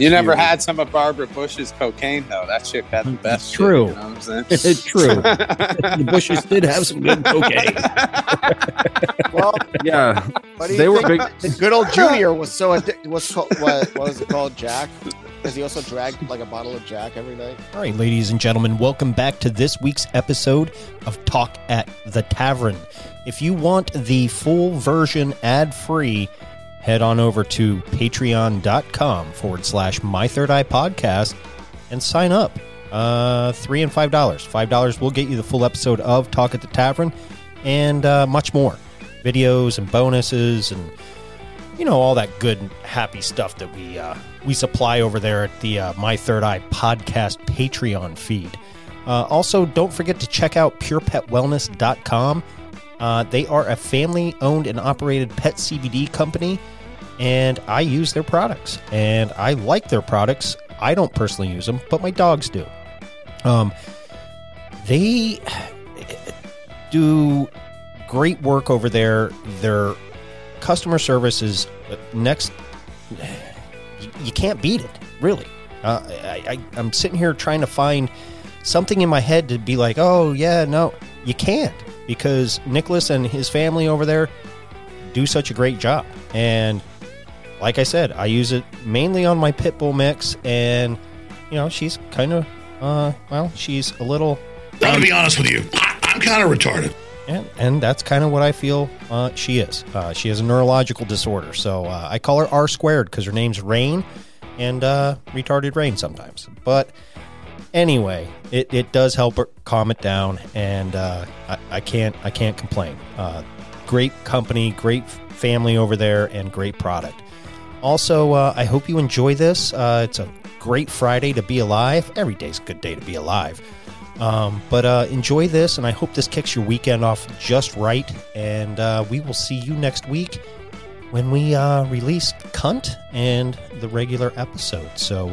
You never had some of Barbara Bush's cocaine though. That chick had the best. shit, True. you know what I'm saying? It's true. the Bushes did have some good cocaine. Well, Yeah, what do you They were think? big- The good old Junior was so addi- was what, what was it called? Jack? Because he also dragged like a bottle of Jack every night. All right, ladies and gentlemen, welcome back to this week's episode of Talk at the Tavern. If you want the full version ad free, head on over to patreon.com forward slash my third eye podcast and sign up. Uh, three and five dollars. Five dollars will get you the full episode of Talk at the Tavern and uh, much more videos and bonuses and you know all that good happy stuff that we uh, we supply over there at the uh, my third eye podcast patreon feed uh, also don't forget to check out purepetwellness.com uh, they are a family owned and operated pet cbd company and i use their products and i like their products i don't personally use them but my dogs do um, they do great work over there their customer service is uh, next. You, you can't beat it, really. Uh, I, I, I'm sitting here trying to find something in my head to be like, oh yeah, no, you can't because Nicolas and his family over there do such a great job. And like I said, I use it mainly on my pit bull mix, and you know she's kind of, uh, well, she's a little I'm gonna be honest with you. I- I'm kind of retarded. and, and that's kind of what I feel uh, she is. Uh, she has a neurological disorder. So uh, I call her R squared because her name's Rain and uh, retarded Rain sometimes. But anyway, it, it does help calm it down, and uh, I, I can't I can't complain. Uh, great company, great family over there, and great product. Also, uh, I hope you enjoy this. Uh, it's a great Friday to be alive. Every day's a good day to be alive. Um, but uh, enjoy this, and I hope this kicks your weekend off just right. And uh, we will see you next week when we release Cunt and the regular episode. So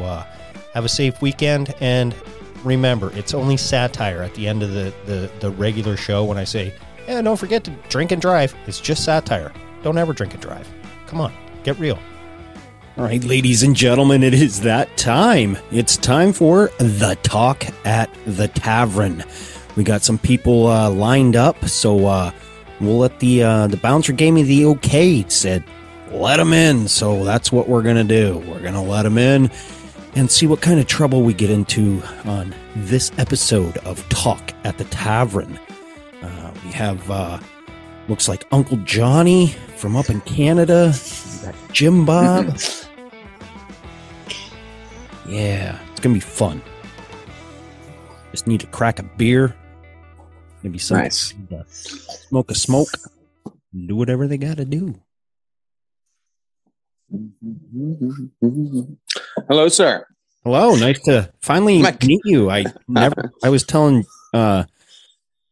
have a safe weekend, and remember, it's only satire at the end of the, the, the regular show when I say, yeah, don't forget to drink and drive. It's just satire. Don't ever drink and drive. Come on, get real. All right, ladies and gentlemen, it is that time. It's time for the talk at the tavern. We got some people uh, lined up, so uh, we'll let the uh, the bouncer gave me the okay. Said let them in, so that's what we're gonna do. We're gonna let them in and see what kind of trouble we get into on this episode of Talk at the Tavern. Uh, we have uh, looks like Uncle Johnny from up in Canada. Jim Bob. Yeah, it's gonna be fun. Just need to crack a beer, maybe some Nice. smoke a smoke, do whatever they got to do. Hello, sir. Hello, nice to finally Mike. meet you. I never. I was telling uh,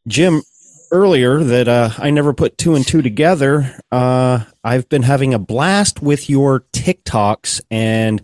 Jim earlier that uh, I never put two and two together. Uh, I've been having a blast with your TikToks, and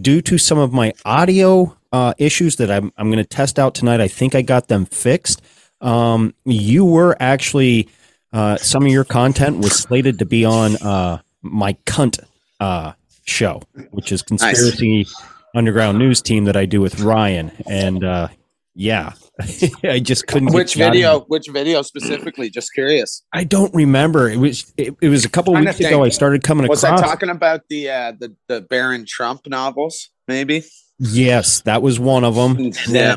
due to some of my audio uh, issues that I'm I'm going to test out tonight, I think I got them fixed. Um, you were actually uh, some of your content was slated to be on uh, my cunt uh, show, which is conspiracy underground news team that I do with Ryan, and uh, yeah, I just couldn't. Which video? Which video specifically? Just curious. I don't remember. It was it, it was a couple weeks ago. I started coming Was across. Was I talking about the uh, the the Baron Trump novels? Maybe. yes, that was one of them. Yeah.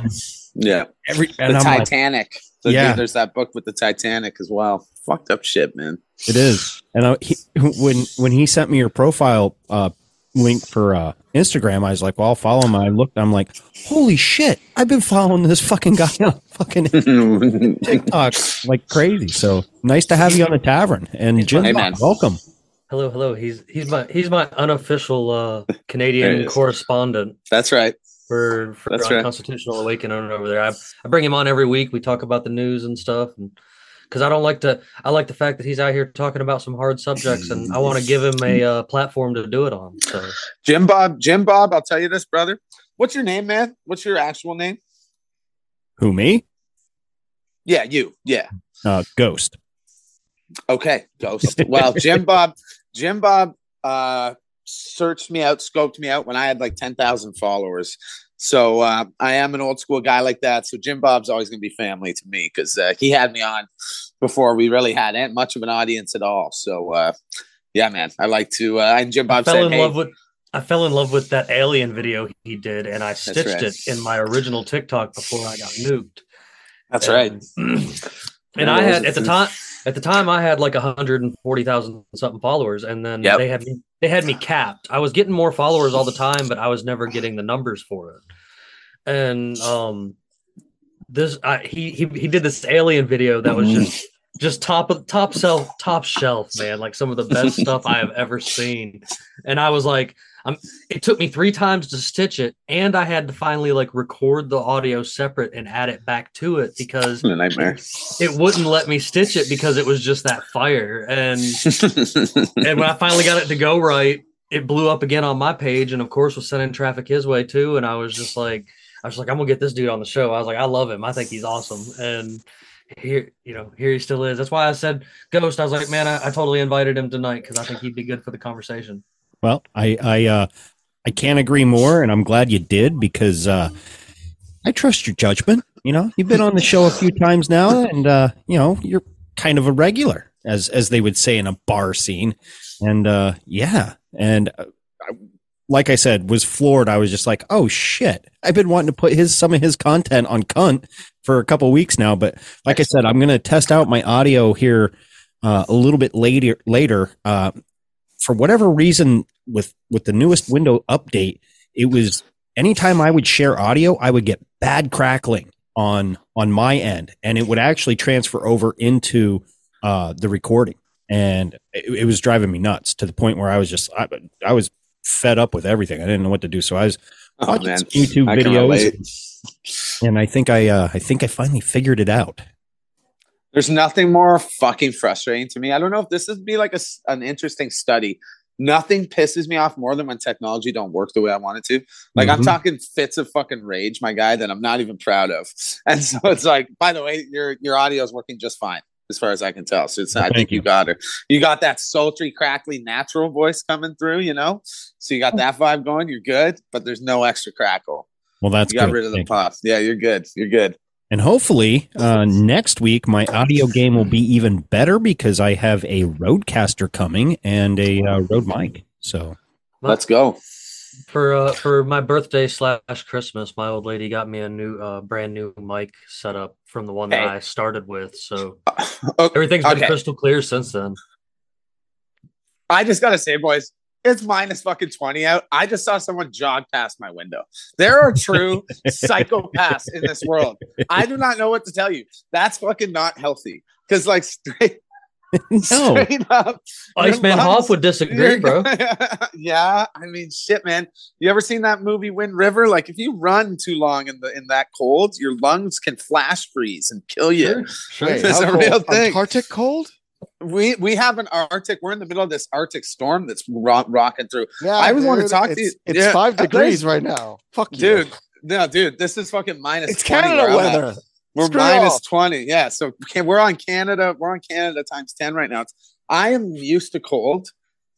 Yeah. Every The I'm like, Titanic. So Yeah. there's that book with the Titanic as well. Fucked up shit, man. It is. And I, he, when when he sent me your profile uh, link for uh, Instagram, I was like, "Well, I'll follow him." I looked. I'm like, "Holy shit! I've been following this fucking guy on fucking TikTok like crazy." So nice to have you on the tavern. And Jim, Hey, welcome. Hello, hello. He's he's my he's my unofficial uh, Canadian correspondent That's right. for for That's right. Unconstitutional Awakening over there. I, I bring him on every week. We talk about the news and stuff, and because I don't like to, I like the fact that he's out here talking about some hard subjects, and I want to give him a uh, platform to do it on. So Jim Bob, Jim Bob, I'll tell you this, brother. What's your name, man? What's your actual name? Who me? Yeah, you. Yeah. Uh, Ghost. Okay, Ghost. Well, Jim Bob, Jim Bob uh searched me out, scoped me out when I had like 10,000 followers. So uh, I am an old school guy like that. So Jim Bob's always going to be family to me because uh, he had me on before we really had much of an audience at all. So uh, yeah, man, I like to. Uh, and Jim I Bob fell said, in "Hey, love with. I fell in love with that alien video he did, and I stitched right. it in my original TikTok before I got nuked. that's right." And, and I had at the time at the time I had like 140,000 something followers and then Yep. they had me they had me capped. I was getting more followers all the time but I was never getting the numbers for it. And um this I, he he he did this alien video that was just just top of top shelf top shelf man like some of the best stuff I have ever seen. And I was like I'm, it took me three times to stitch it, and I had to finally like record the audio separate and add it back to it because a nightmare. it wouldn't let me stitch it because it was just that fire and and when i finally got it to go right it blew up again on my page and of course was sending traffic his way too and i was just like i was like i'm gonna get this dude on the show. I was like i love him. I think he's awesome. And here you know here he still is. That's why i said ghost. I was like man i, I totally invited him tonight because i think he'd be good for the conversation Well, I I uh, I can't agree more, and I'm glad you did because uh, I trust your judgment. You know, you've been on the show a few times now, and uh, you know you're kind of a regular, as as they would say in a bar scene. And uh, yeah, and uh, I- like I said, was floored. I was just like, oh shit! I've been wanting to put his some of his content on cunt for a couple weeks now, but like I said, I'm to test out my audio here uh, a little bit later. Later, uh, for whatever reason, with with the newest window update, it was anytime I would share audio, I would get bad crackling on on my end, and it would actually transfer over into uh, the recording, and it, it was driving me nuts to the point where I was just I, I was fed up with everything. I didn't know what to do, so I was Oh watching some YouTube I videos, relate. and I think I uh, I think I finally figured it out. There's nothing more fucking frustrating to me. I don't know if this would be like a an interesting study. Nothing pisses me off more than when technology don't work the way I want it to. Like I'm Mhm. talking fits of fucking rage, my guy, that I'm not even proud of. And so it's like, by the way, your your audio is working just fine as far as I can tell. So it's I think you. you. got her. You got that sultry, crackly, natural voice coming through. You know, so you got that vibe going. You're good, but there's no extra crackle. Well, that's you got good. rid of the Thank you. pop. Yeah, you're good. You're good. And hopefully, uh, next week my audio game will be even better because I have a RodeCaster coming and a uh, Rode mic. So Let's go. for uh for my birthday slash christmas my old lady got me a new uh brand new mic setup from the one that Hey. i started with so Oh, everything's been Okay. crystal clear since then I just gotta say, boys, it's minus fucking 20 out. I just saw someone jog past my window. There are true psychopaths in this world. I do not know what to tell you. That's fucking not healthy. Because like straight, no, straight up. your iceman Hof would disagree bro yeah, I mean, shit, man. You ever seen that movie Wind River? Like, if you run too long in the in that cold, your lungs can flash freeze and kill you. sure, sure. Wait, It's how a real thing. Antarctic cold? We we have an Arctic. We're in the middle of this Arctic storm that's ro- rocking through. Yeah, I was wanting to talk to you. It's Yeah, five degrees right now. Fuck you. dude. No, dude, this is fucking minus. It's 20 Canada where I'm at. weather. We're minus. 20. Yeah. So okay, we're on Canada. We're on Canada times 10 right now. It's, I am used to cold.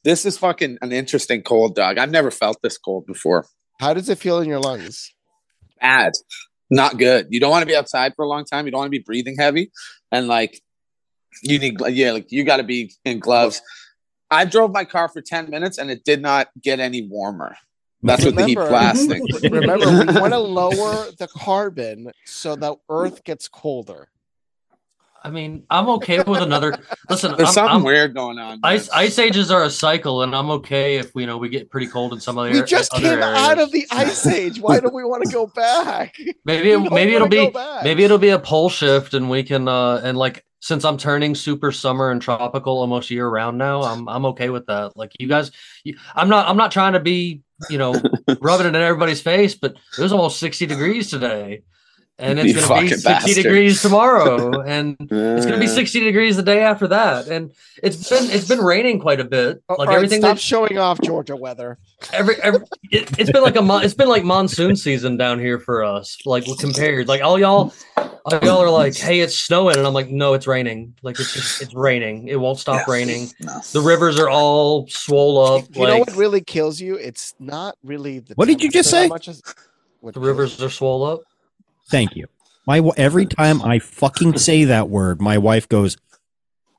This is fucking an interesting cold, dog. I've never felt this cold before. How does it feel in your lungs? Bad. Not good. You don't want to be outside for a long time. You don't want to be breathing heavy. And like, you need, yeah, like you got to be in gloves. I drove my car for 10 minutes and it did not get any warmer. That's what the heat blasting. Remember, we want to lower the carbon so the Earth gets colder. I mean, I'm okay with another. Listen, There's I'm, something I'm- weird going on. Ice ice ages are a cycle, and I'm okay if you know we get pretty cold in some of other. We just other came out of the ice age. Why do we want to go back? Maybe it, maybe it'll be back. maybe it'll be a pole shift, and we can uh and like since I'm turning super summer and tropical almost year round now, I'm I'm okay with that. Like you guys, you, I'm not I'm not trying to be you know rubbing it in everybody's face, but it was almost 60 degrees today, and it's gonna be 60 bastard. degrees tomorrow, and it's gonna be Uh, 60 degrees the day after that, and it's been it's been raining quite a bit. Like all right, everything stop that showing off Georgia weather. every, every it, it's been like a mon- it's been like monsoon season down here for us like compared like all y'all all y'all are like hey it's snowing and i'm like no it's raining like it's just it's raining it won't stop Yeah. raining No. the rivers are all swole up You know like what really kills you? It's not really the. What did you just say? Much as what the rivers you. are swole up Thank you. My every time I fucking say that word, my wife goes,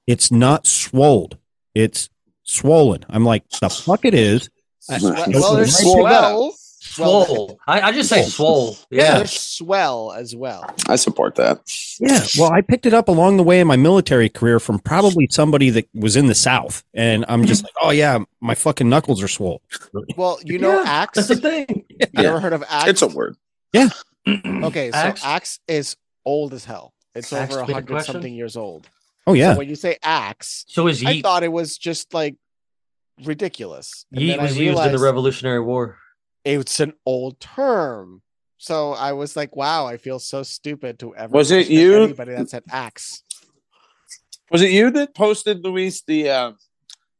"It's not swolled. It's swollen." I'm like, "The fuck it is." I- Swell- I- well, there's Swole swell. swole i, I just say swole Yeah, yeah swell as well. I support that. Yeah, well, I picked it up along the way in my military career from probably somebody that was in the South, and I'm just like, "Oh yeah, my fucking knuckles are swole." Well, you know, Yeah, axe. that's the thing You Yeah. ever heard of axe? It's a word. Yeah. okay, so Axe? axe, is old as hell. It's Axe over a hundred question? something years old. Oh yeah, So when you say axe, so is I thought it was just like ridiculous. And yeet then I was used in the revolutionary war It's an old term. So I was like, wow, I feel so stupid to ever Was it you? anybody that said axe. Was it you that posted Luis the uh,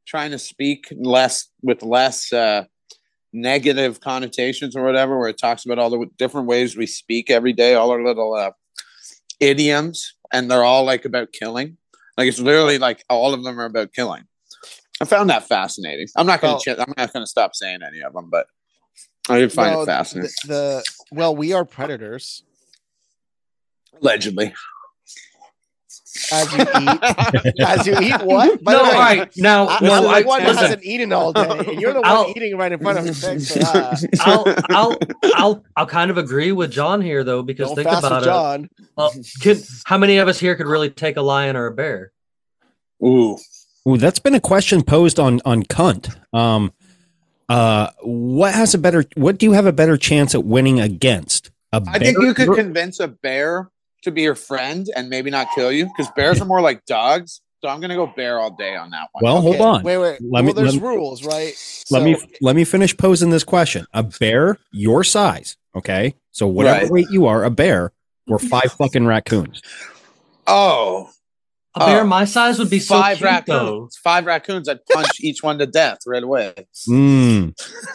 trying to speak less with less uh, negative connotations or whatever, where it talks about all the different ways we speak every day, all our little uh, idioms, and they're all like about killing. Like it's literally like all of them are about killing. I found that fascinating. I'm not gonna. Well- ch- I'm not gonna stop saying any of them, but I didn't find Well, it fascinating. The, the well, we are predators. Allegedly, As you eat, as you eat what? By no the way, all right now I, no, I'm I, the one that listen, hasn't eaten all day, and you're the one I'll- eating right in front of me. Thanks for that. I'll, I'll, I'll, I'll kind of agree with John here though, because Don't think about with it. John. Uh, could, how many of us here could really take a lion or a bear? ooh, Ooh, that's been a question posed on on cunt. Um, uh, what has a better? What do you have a better chance at winning against? I think you could convince a bear to be your friend and maybe not kill you because bears are more like dogs. So I'm gonna go bear all day on that one. Well, hold on. Wait, wait. Let well, me- there's let me- rules, right? let So- me let me finish posing this question. A bear your size, okay? So whatever Right. weight you are, a bear or five fucking raccoons. oh, A bear Oh. my size would be so five cute, raccoons. though. Five raccoons. I'd punch each one to death right away. Mm.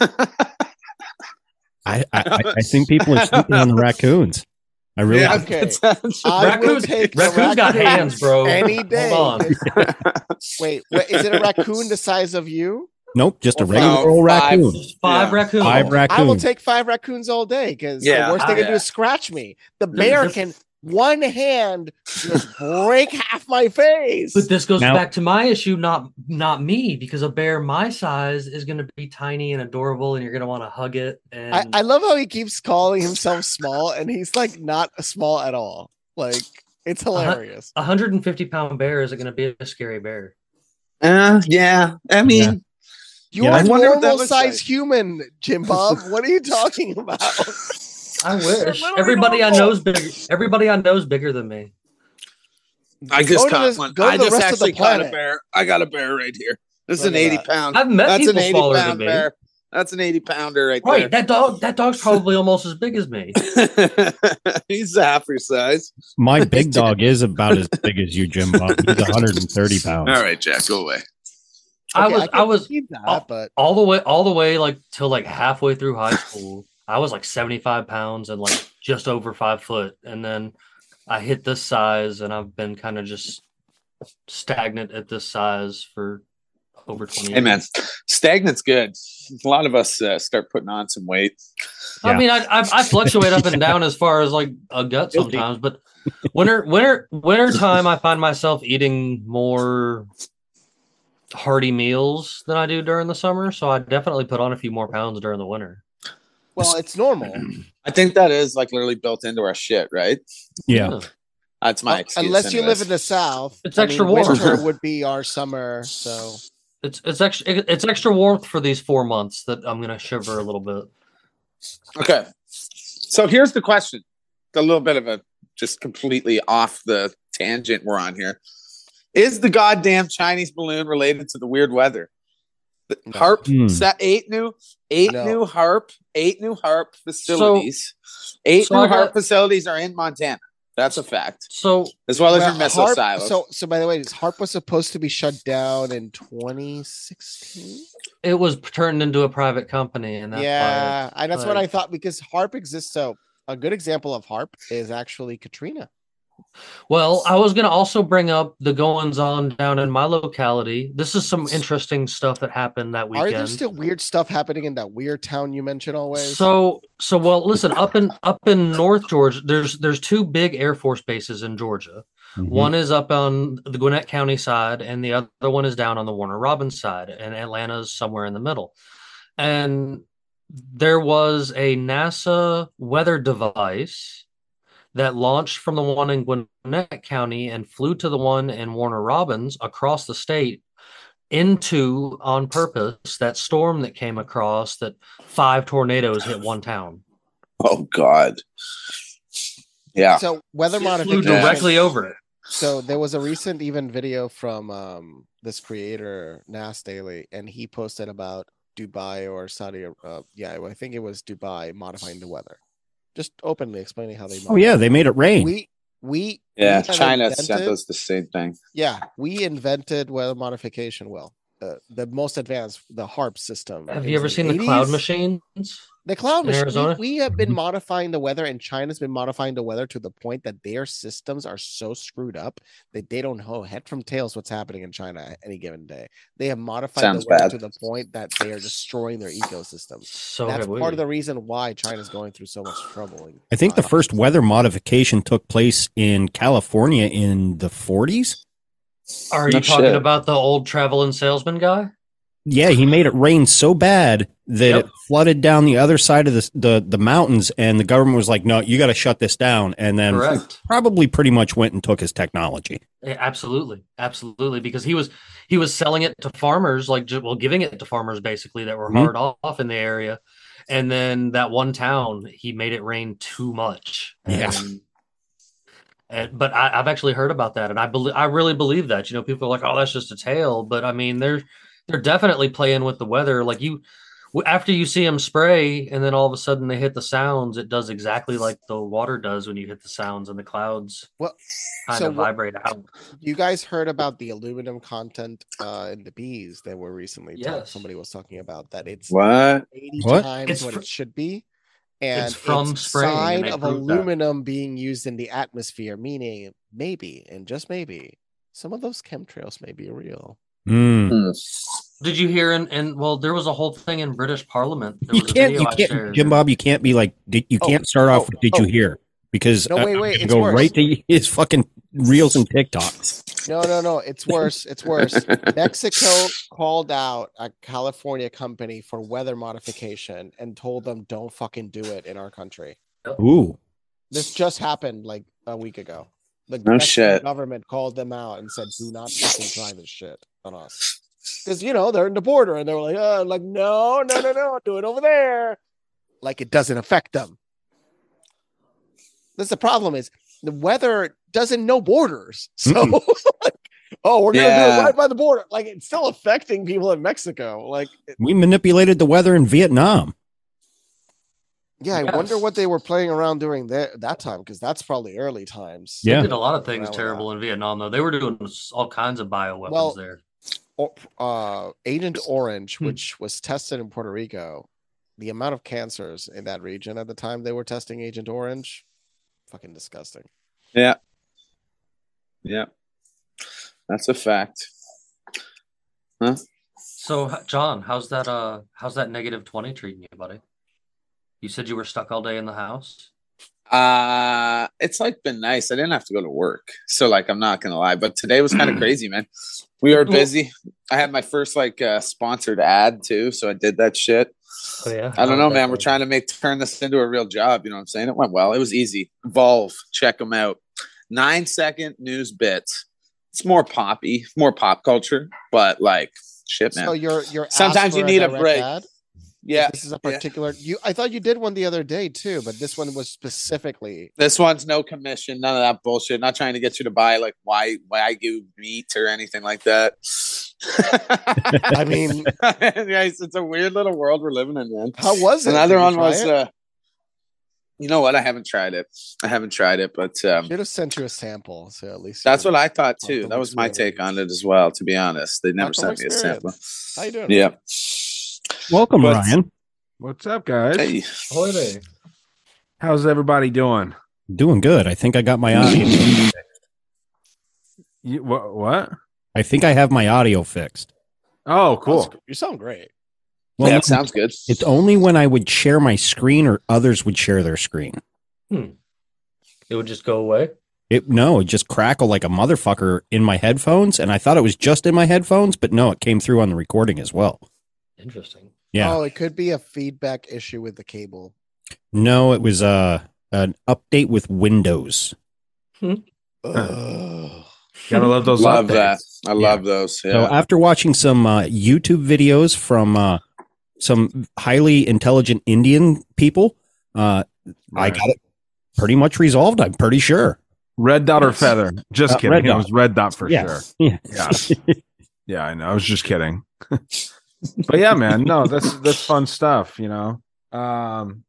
I, I I I think people are sleeping on the raccoons. I really. Yeah, Okay. that's- I will Raccoons, take raccoons got hands, bro. any day. Hold on. Wait, wait, is it a raccoon the size of you? Nope, just a regular no, old raccoon. Five Yeah. raccoons. Five raccoons. I will take five raccoons all day because Yeah, the worst they I- can do is scratch me. The bear can one hand just break half my face. But this goes Now- back to my issue, not not me, because a bear my size is going to be tiny and adorable, and you're going to want to hug it. And I, I love how he keeps calling himself small, and he's like not small at all. Like it's hilarious. a 150 pound bear isn't going to be a scary bear. Uh, yeah. I mean, You're Yeah, I a wonder normal looks size like. human, Jim Bob. what are you talking about? I wish everybody I normal. know is big. Everybody I know is bigger than me. I just Go caught this- one. I just rest of the actually caught a bear. I got a bear right here. This is an 80 that. pound. I've met That's an people 80 smaller than me. bear. That's an 80 pounder right Right, that dog. That dog's probably almost as big as me. He's half your size. My big dog is about as big as you, Jim Bob. He's 130 pounds. All right, Jack, go away. I was. can I was that, oh, but all the way all the way like till like halfway through high school i was like 75 pounds and like just over five foot and then i hit this size and i've been kind of just stagnant at this size for over 20 Hey, man, years. stagnant's good. A lot of us uh, start putting on some weight. i mean I, I i fluctuate up and down as far as like a gut sometimes but winter winter winter time i find myself eating more hearty meals than i do during the summer so i definitely put on a few more pounds during the winter well, it's normal. I think that is like literally built into our shit, right? Yeah. That's my Uh, excuse. unless you live in the south. It's extra warm. Winter would be our summer. So It's it's extra it's extra warmth for these four months that I'm gonna shiver a little bit. Okay. So here's the question. A little bit of a just completely off the tangent we're on here. Is the goddamn Chinese balloon related to the weird weather? The No. HAARP Hmm. set eight new eight No. new HAARP, eight new HAARP facilities. eight so new got- HAARP facilities are in Montana. That's a fact. So As well as Well, your missile HAARP- silos. So, so by the way, HAARP was supposed to be shut down in 2016. it was turned into a private company, and that's yeah, I, that's what I thought because HAARP exists. So, a good example of HAARP is actually Katrina. Why. Well, I was gonna also bring up the goings on down in my locality. This is some interesting stuff that happened that weekend. Are there still weird stuff happening in that weird town you mentioned always? So so well listen up in up in North Georgia there's there's two big Air Force bases in Georgia. Mhm. One is up on the Gwinnett County side and the other one is down on the Warner Robins side and Atlanta's somewhere in the middle. And there was a NASA weather device that launched from the one in Gwinnett County and flew to the one in Warner Robins across the state into on purpose that storm that came across that five tornadoes hit one town. oh God. Yeah. so weather It flew directly over it. So there was a recent even video from um, this creator Nas Daily, and he posted about Dubai or Saudi. Uh, yeah, I think it was Dubai modifying the weather, just openly explaining how they. Oh yeah, they made it rain. we we Yeah. we have China sent us the same thing. Yeah, we invented weather modification. Well, uh, the most advanced, the HAARP system. Have you ever in seen the cloud machines? The cloud machine. We, we have been Mhm. modifying the weather, and China's been modifying the weather to the point that their systems are so screwed up that they don't know head from tails what's happening in China at any given day. They have modified Sounds the weather bad. to the point that they are destroying their ecosystems. So That's have we. part of the reason why China's going through so much trouble. in- I think the first weather modification took place in California in the 40s. Are No you talking shit. about the old travel and salesman guy? Yeah, he made it rain so bad that Yep. it flooded down the other side of the the, the mountains, and the government was like, "No, you got to shut this down." And then Correct. probably pretty much went and took his technology. Yeah, absolutely, absolutely, because he was he was selling it to farmers, like well, giving it to farmers basically that were Mhm. hard off in the area, and then that one town he made it rain too much. Yeah. And, and- but I, I've actually heard about that, and I believe I really believe that. You know, people are like, "Oh, that's just a tale," but I mean, they're they're definitely playing with the weather. Like you, after you see them spray, and then all of a sudden they hit the sounds, it does exactly like the water does when you hit the sounds, and the clouds Well, kind so of what- out. You guys heard about the aluminum content uh, in the bees that were recently talk- Yes. somebody was talking about that it's What? 80 What? times It's what fr- it should be. And It's from it's sign of proved that. aluminum being used in the atmosphere, meaning maybe and just maybe some of those chemtrails may be real. Mm. Did you hear? And and well, there was a whole thing in British Parliament. There You was can't, video you can't, shared. Jim Bob. You can't be like, did, you Oh, can't start off oh, with "Did oh. you hear?" Because No, I- wait, I'm wait, it's go worse. right to his fucking reels and TikToks. No, no, no. It's worse. It's worse. Mexico called out a California company for weather modification and told them don't fucking do it in our country. Ooh, This just happened like a week ago. The No shit. government called them out and said, "Do not fucking try this shit on us," because you know they're in the border and they were like, "Oh, like no, no, no, no, do it over there." Like it doesn't affect them. That's the problem is the weather doesn't know borders. So, like, oh, we're gonna do it right by the border. Like it's still affecting people in Mexico. Like, it- we manipulated the weather in Vietnam. Yeah, I Yes. wonder what they were playing around during that that time because that's probably early times. They Yeah. did a lot of things Around with terrible in Vietnam, though. They were doing all kinds of bioweapons Well, there. O- uh, Agent Orange, Hmm. which was tested in Puerto Rico, the amount of cancers in that region at the time they were testing Agent Orange, fucking disgusting. Yeah. Yeah. That's a fact. So, John, how's that? Uh, how's that negative twenty treating you, buddy? You said you were stuck all day in the house. Uh it's like been nice. I didn't have to go to work. So like I'm not gonna lie, but today was kind of crazy, man. We were busy. I had my first like uh sponsored ad too, so I did that shit. Oh yeah. I don't know, man. We're trying to make turn this into a real job. You know what I'm saying? It went well. It was easy. Volve, check them out. nine second news bits. It's more poppy, more pop culture, but like shit, man. So you're you're Sometimes you need a direct break. ad? Yeah, This is a yeah. particular. You, I thought you did one the other day too, but this one was specifically. This one's no commission, none of that bullshit. Not trying to get you to buy like why why wagyu meat or anything like that. I mean, guys, it's a weird little world we're living in, man. how was it? Another one was, it? uh, you know what? I haven't tried it. I haven't tried it, but um, Should have sent you a sample, so at least. that's what I thought too. That was my experience. take on it as well. To be honest, they never sent me a sample. How you doing? Yeah. Welcome, But- Ryan. What's up, guys? Hey. Ahoy there. How's everybody doing? Doing good. I think I got my audio. You, what? What? I think I have my audio fixed. Oh, cool. good. You sound great. Well, yeah, no, it sounds good. it's only when I would share my screen or others would share their screen. Hmm. It would just go away. It no, it just crackled like a motherfucker in my headphones, and I thought it was just in my headphones, but no, it came through on the recording as well. Interesting. Yeah, Oh, it could be a feedback issue with the cable. no, it was uh, an update with Windows. Ugh. Gotta love those. love updates. that. I love those. Yeah. So after watching some uh, YouTube videos from uh, some highly intelligent Indian people, uh, I got it pretty much resolved. I'm pretty sure. Red dot or feather? Just Uh, kidding. red It was red dot for Yeah. sure. Yeah. Yeah. Yeah, I know. I was just kidding. but yeah, man. No, that's that's fun stuff. You know. Um.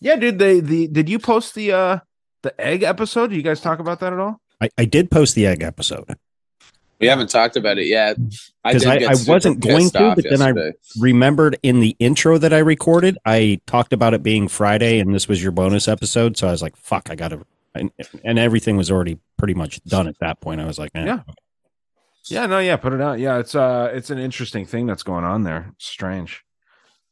Yeah, dude. They the did you post the uh the egg episode? Do you guys talk about that at all? I, I did post the egg episode. we haven't talked about it yet. I 'Cause did I- get I wasn't going pissed to, off but then I- Remembered in the intro that I recorded, I talked about it being Friday, and this was your bonus episode. So I was like, "Fuck, I gotta," and, and everything was already pretty much done at that point. I was like, eh. Yeah. Yeah, no, yeah, put it out. Yeah, it's uh it's an interesting thing that's going on there. Strange.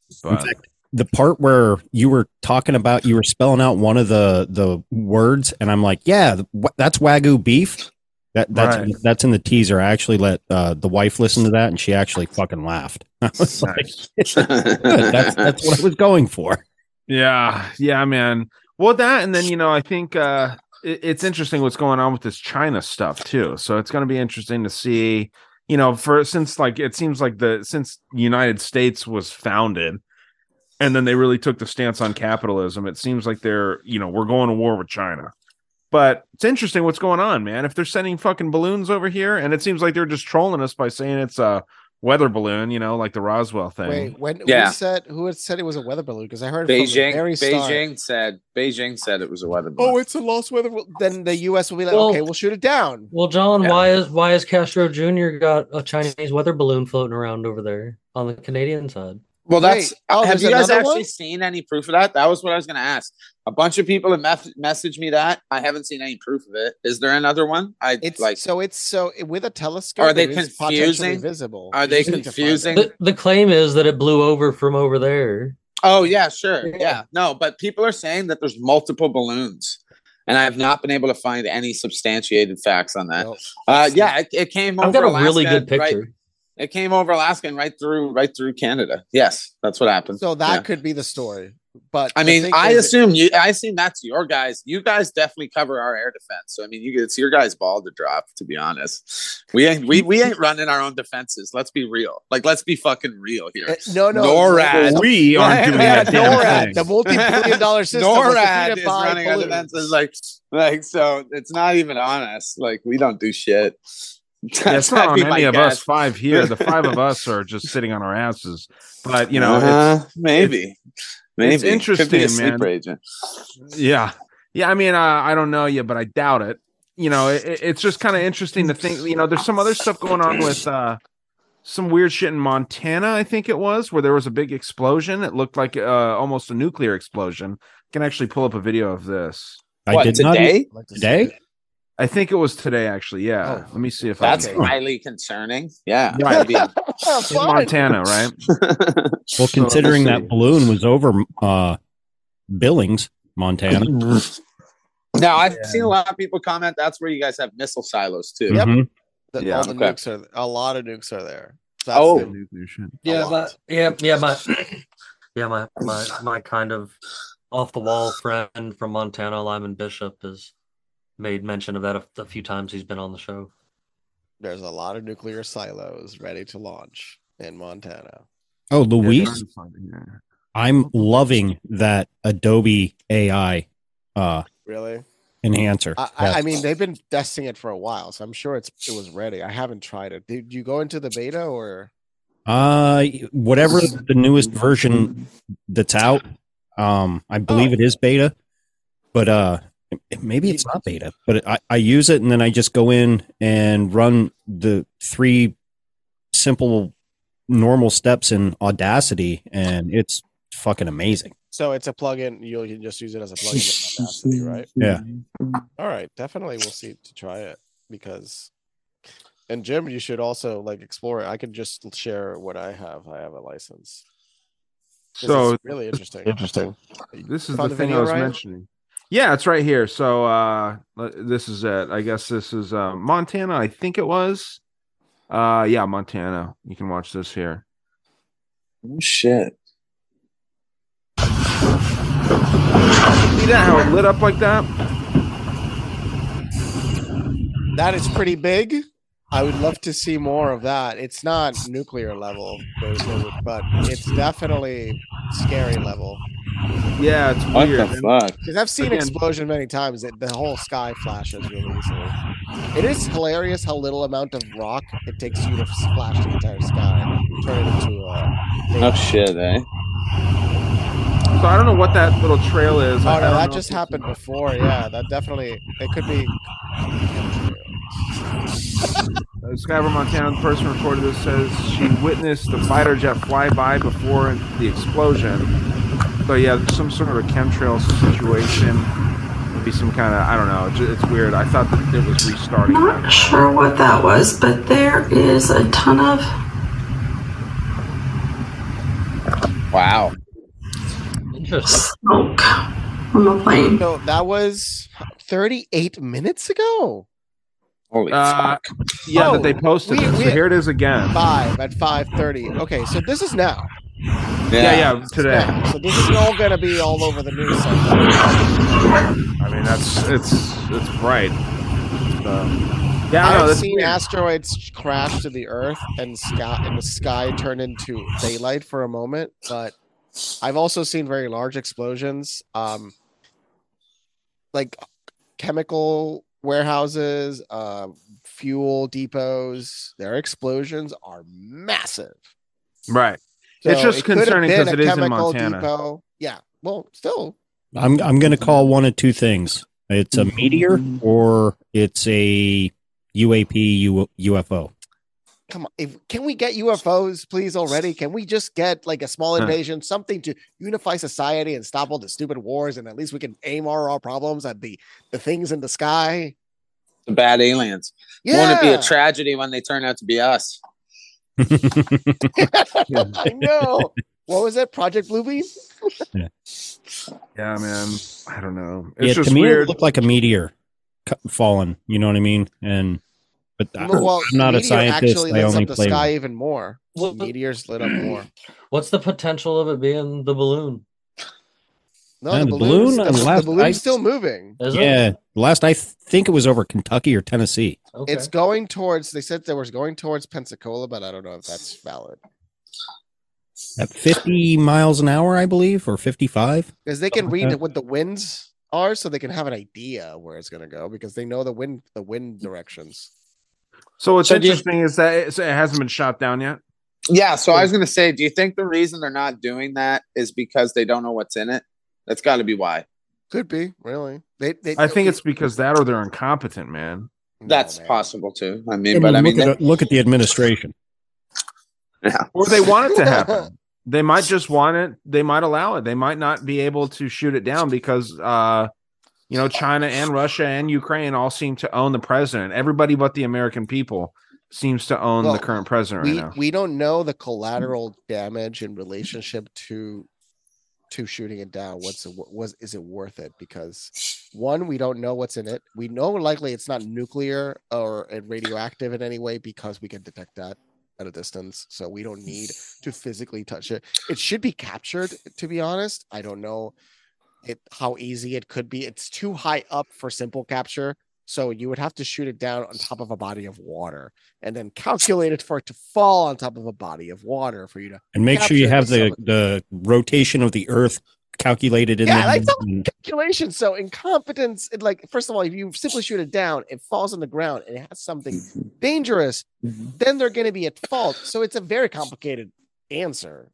In But fact, the part where you were talking about you were spelling out one of the the words, and I'm like, "Yeah, that's wagyu beef." That that's Right. that's in the teaser. I actually let uh, the wife listen to that, and she actually fucking laughed. I was like, nice. "Good, that's that's what I was going for." Yeah, yeah, man. Well, that and then you know, I think uh it's interesting what's going on with this China stuff too. So it's going to be interesting to see. You know, for since like it seems like the since United States was founded, and then they really took the stance on capitalism. It seems like they're you know we're going to war with China. But it's interesting what's going on, man. If they're sending fucking balloons over here, and it seems like they're just trolling us by saying it's a weather balloon, you know, like the Roswell thing. Wait, when Yeah. who said who had said it was a weather balloon? Because I heard from the Beijing, start. Beijing said, Beijing said it was a weather oh, balloon. Oh, it's a lost weather. balloon." Then the U.S. will be like, Well- okay, we'll shoot it down. Well, John, Yeah. why is why is Castro Jr. got a Chinese weather balloon floating around over there on the Canadian side? Well, that's. Wait, oh, have you guys actually one? seen any proof of that? That was what I was going to ask. A bunch of people have meth- messaged me that. I haven't seen any proof of it. Is there another one? I It's like. so it's so with a telescope. Are they it is potentially confusing? Visible. Are You they just need to find it. confusing? The, the claim is that it blew over from over there. Oh yeah, sure. Yeah. Yeah. No, but people are saying that there's multiple balloons. And I have not been able to find any substantiated facts on that. Nope. Uh, yeah, it, it came over I've got a really good picture. Right, it came over Alaska and right through right through Canada. Yes, that's what happened. So that Yeah. could be the story. But I mean, I is- assume you. I assume that's your guys. You guys definitely cover our air defense. So I mean, you it's your guys' ball to drop. To be honest, we ain't we, we ain't running our own defenses. Let's be real. Like let's be fucking real here. Uh, no, no, NORAD. no, we aren't doing that damn NORAD, thing. the multi-billion dollar system, NORAD is running our balloons. defenses. Like like so, it's not even on us. Like we don't do shit. Yeah, it's not That'd on any my of us five here. The five of us are just sitting on our asses. But you know, it's, Uh, maybe. Maybe it's interesting, Could be a man. agent. yeah, yeah. I mean, uh, I don't know yet, but I doubt it. You know, it, it- it's just kind of interesting to think. You know, there's some other stuff going on with uh, some weird shit in Montana. I think it was where there was a big explosion. It looked like uh, almost a nuclear explosion. I can actually pull up a video of this. I did not today? I'd like today. It. I think it was today, actually. Yeah. Oh, Let me see if That's I Okay. can. highly concerning. Yeah. Right. Maybe. In. Montana, right? Well, considering see. that balloon was over uh, Billings, Montana. now I've Yeah. seen a lot of people comment that's where you guys have missile silos too. Yep. Mhm. The- Yeah. all the Okay. nukes are a lot of nukes are there. That's Oh. the- Nuclear shit. Yeah, lot. but yeah, yeah, my yeah, my my my kind of off the wall friend from Montana, Lyman Bishop, is made mention of that a, a few times he's been on the show. There's a lot of nuclear silos ready to launch in Montana. Oh, Yeah, Luis, trying to find it here. I'm loving that Adobe AI uh, Really? enhancer. I, I, I mean, they've been testing it for a while, so I'm sure it's it was ready. I haven't tried it. Did you go into the beta or? Uh, whatever the newest version that's out, um, I believe it is beta, but uh, it- maybe it's not beta. But I, I use it and then I just go in and run the three simple normal steps in Audacity, and it's fucking amazing. So it's a plugin. You can just use it as a plugin in Audacity, right? Yeah. All right, definitely we'll see to try it because. And Jim, you should also like explore it. I could just share what I have. I have a license. This So really interesting. Interesting. This is Found the the thing I was Ryan? mentioning. Yeah, it's right here. So uh this is it. I guess this is uh Montana, I think it was. Uh yeah, Montana. You can watch this here. Oh, shit. See that how it lit up like that? That is pretty big. I would love to see more of that. It's not nuclear level, but it's definitely scary level. Yeah, it's What weird. the fuck? Because I've seen Again- explosion many times. It, the whole sky flashes really easily. It is hilarious how little amount of rock it takes you to f- flash the entire sky, turn it into a. Oh, shit, eh? So I don't know what that little trail is. Oh I- I no, don't that just if it's- happened before. Yeah, that definitely. It could be. Uh, Skyver Montana, the person who recorded this says she witnessed the fighter jet fly by before the explosion. So yeah, there's some sort of a chemtrail situation. Maybe some kind of I don't know. It's, it's weird. I thought that it was restarting. Not that. sure what that was, but there is a ton of Wow. Interesting. smoke from the plane. So that was 38 minutes ago. Holy Uh, fuck. Yeah, Oh, that they posted we- this. we- so here it is again. Five at 5:30. Okay, so this is now. Yeah, yeah, today. So this is all gonna be all over the news. I mean, that's it's it's bright. So, yeah, I know. I've That's seen weird. asteroids crash to the Earth and sky and the sky turn into daylight for a moment, but I've also seen very large explosions, um, like chemical warehouses, uh, fuel depots. Their explosions are massive. right. It's just it concerning been 'cause a it is in Montana. Depot. Yeah. Well, still, I'm I'm gonna call one of two things. It's a mm-hmm. meteor or it's a UAP U- UFO. come on. If can we get UFOs, please already? Can we just get like a small Huh. invasion, something to unify society and stop all the stupid wars, and at least we can aim our, our problems at the the things in the sky? The bad aliens. Yeah, Won't it be a tragedy when they turn out to be us? I know. What was it? Project Bluebeam? Yeah, man. I don't know. It's yeah, just to me weird. it looked like a meteor cu- falling. You know what I mean? And but I, well, I'm not a scientist. Actually, I only up the play. sky with- even more. Well, Meteors lit up more. What's the potential of it being the balloon? No, Yeah, the, the balloon's, balloon, the, uh, last the balloon's I- still moving. Is it? Yeah, last I think it was over Kentucky or Tennessee. Okay. It's going towards. They said there was going towards Pensacola, but I don't know if that's valid At 50 miles an hour, I believe, or 55. because they can Something read like that. what the winds are, so they can have an idea where it's going to go because they know the wind the wind directions. So what's So do you- interesting is that it, it hasn't been shot down yet. Yeah, so I was gonna say, do you think the reason they're not doing that is because they don't know what's in it? That's got to be why. Could be really. They, they I think it's because that or they're incompetent, man. No, That's man. possible too. I I mean, mean, but I mean, look, at, look at the administration. yeah. Or they want it to happen. they might just want it. They might allow it. They might not be able to shoot it down because, uh, you know, China and Russia and Ukraine all seem to own the president. Everybody but the American people seems to own Well, the current president right we now. we don't know the collateral damage in relationship to to shooting it down. What's it, was is it worth it? Because one, we don't know what's in it. We know likely it's not nuclear or radioactive in any way because we can detect that at a distance. So we don't need to physically touch it. It should be captured. To be honest, I don't know it how easy it could be. It's too high up for simple capture. So you would have to shoot it down on top of a body of water and then calculate it for it to fall on top of a body of water for you to And make sure you have the, the rotation of the earth calculated in Yeah, there. like some calculation. So incompetence, it, like first of all, if you simply shoot it down, it falls on the ground and it has something mm-hmm. dangerous, mm-hmm. then they're going to be at fault. So it's a very complicated answer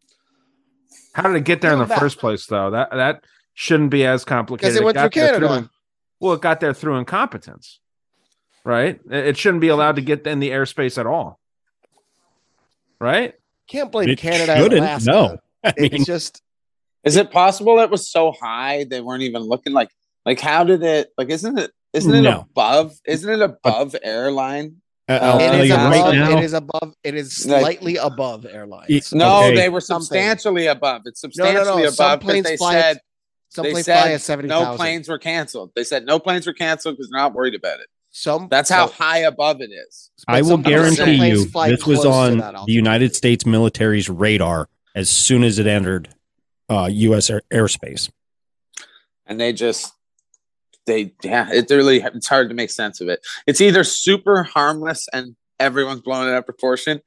How did it get there in the bad. first place, though? That that shouldn't be as complicated. because it went through got there Canada. in- well, it got there through incompetence, right? It it shouldn't be allowed to get in the airspace at all, right? Can't blame It Canada. shouldn't, Alaska. no. I mean, It's just Is it possible it was so high they weren't even looking like like how did it like isn't it isn't it No. above isn't it above airline? Uh, it is above. right now. It is above. It is Like- slightly above airlines. Ye- No, Okay. they were Something. substantially above. It's no, no, substantially no. Some above because planes they fly. said at, some they said at seventy no thousand. planes were canceled. They said no planes were canceled because they're not worried about it. Some. That's how so- high above it is. I will some- some guarantee you this was on the. United States military's radar as soon as it entered uh, U.S. air- airspace. and they just they yeah it really it's hard to make sense of it it's either super harmless and everyone's blowing it out of proportion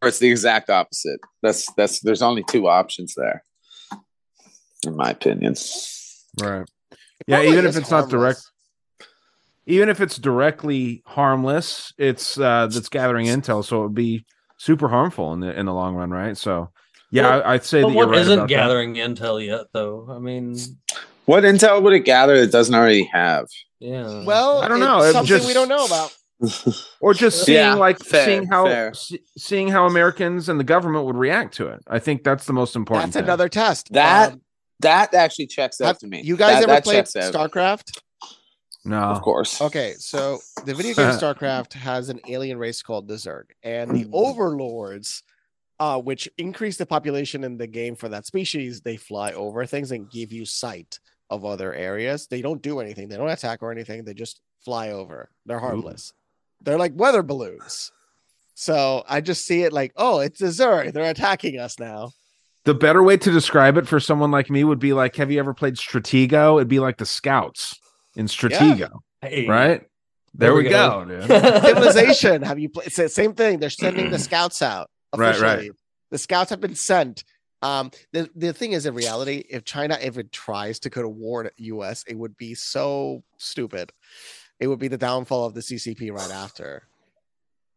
or it's the exact opposite that's that's there's only two options there in my opinion Right. Yeah, probably even if is it's not direct- Even if it's directly harmless, it's uh that's gathering intel, so it would be super harmful in the in the long run, right? So, yeah, Well, I, I'd say But that you're what right isn't about that. gathering intel yet, though? I mean, what intel would it gather that doesn't already have yeah. Well, I don't know, it Something just- we don't know about. or just seeing Yeah, like fair, seeing how fair. se- seeing how Americans and the government would react to it. I think that's the most important. That's thing. another test. That Um, that actually checks out have to me you guys that, ever that played StarCraft? no. of course Okay, so the video game StarCraft has an alien race called the Zerg, and the overlords, uh, which increase the population in the game for that species, they fly over things and give you sight of other areas. They don't do anything, they don't attack or anything, they just fly over. They're harmless. They're like weather balloons. So I just see it like, oh, it's a Zerg. They're attacking us now. The better way to describe it for someone like me would be like, have you ever played Stratego? It'd be like the scouts in Stratego, Hey. right? There, There we we go, go. dude. Civilization. Have you played? It's the same thing. They're sending the scouts out. Right, right. The scouts have been sent. Um, the, the thing is, in reality, if China ever tries to go to war to US, it would be so stupid. It would be the downfall of the CCP right after.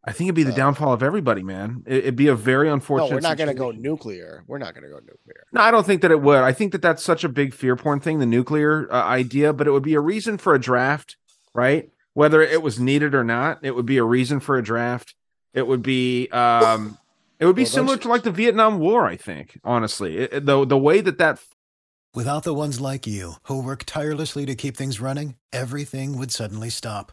I think it'd be the Uh, downfall of everybody, man. It, would be a very No, unfortunate. we're not going to go nuclear. We're not going to go nuclear. No, I don't think that it would. I think that that's such a big fear porn thing, the nuclear uh, idea, but it would be a reason for a draft, right? Whether it was needed or not, it would be a reason for a draft. It would be, um, it would be Well, similar to like the Vietnam War. I think, honestly, It- it- the the way that that Without the ones like you, who work tirelessly to keep things running, everything would suddenly stop.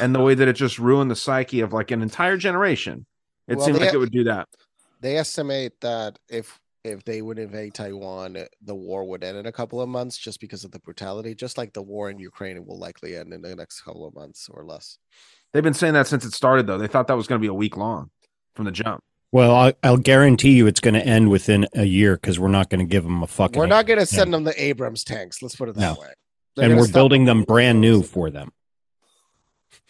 and the way that it just ruined the psyche of like an entire generation. It Well, seemed like ha- it would do that. They estimate that if if they would invade Taiwan, the war would end in a couple of months just because of the brutality. Just like the war in Ukraine will likely end in the next couple of months or less. They've been saying that since it started, though. They thought that was going to be a week long from the jump. Well, I, I'll guarantee you it's going to end within a year because we're not going to give them a fucking. We're not going to send them the Abrams tanks. Let's put it that No. way. They're and we're building them. them brand new for them.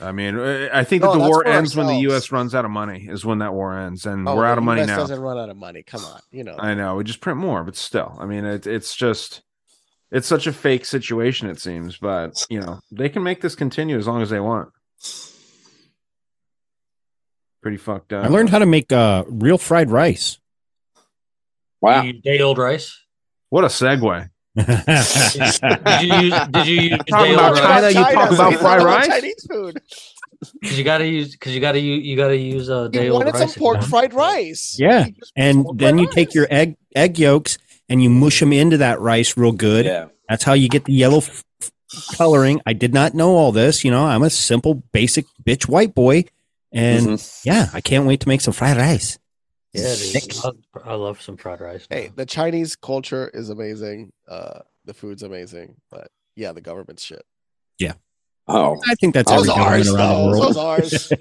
I mean, uh, I think No, that the war for ends when the. U.S. runs out of money. Is when that war ends, and Oh, we're out of money US now. Doesn't run out of money. Come on, you know. I know we just print more, but still, I mean, it, it's just it's such a fake situation. It seems, but you know, they can make this continue as long as they want. Pretty fucked up. I learned how to make uh, real fried rice. wow day old rice. What a segue. Did you use? Did you use Talking about old China, you talk about fried rice? Chinese food. Because you gotta use. Because you gotta use. You gotta use a uh, day You old rice. some pork again. fried rice. Yeah, and then fried you take your egg egg yolks and you mush them into that rice real good. yeah That's how you get the yellow f- f- coloring. I did not know all this. You know, I'm a simple, basic bitch white boy. And Mhm. yeah, I can't wait to make some fried rice. Yeah, Sick. dude. I, I love some fried rice. Hey, the Chinese culture is amazing. Uh, the food's amazing, but yeah, the government's shit. Yeah. Oh, I think that's Those every government ours, around the world. Those ours.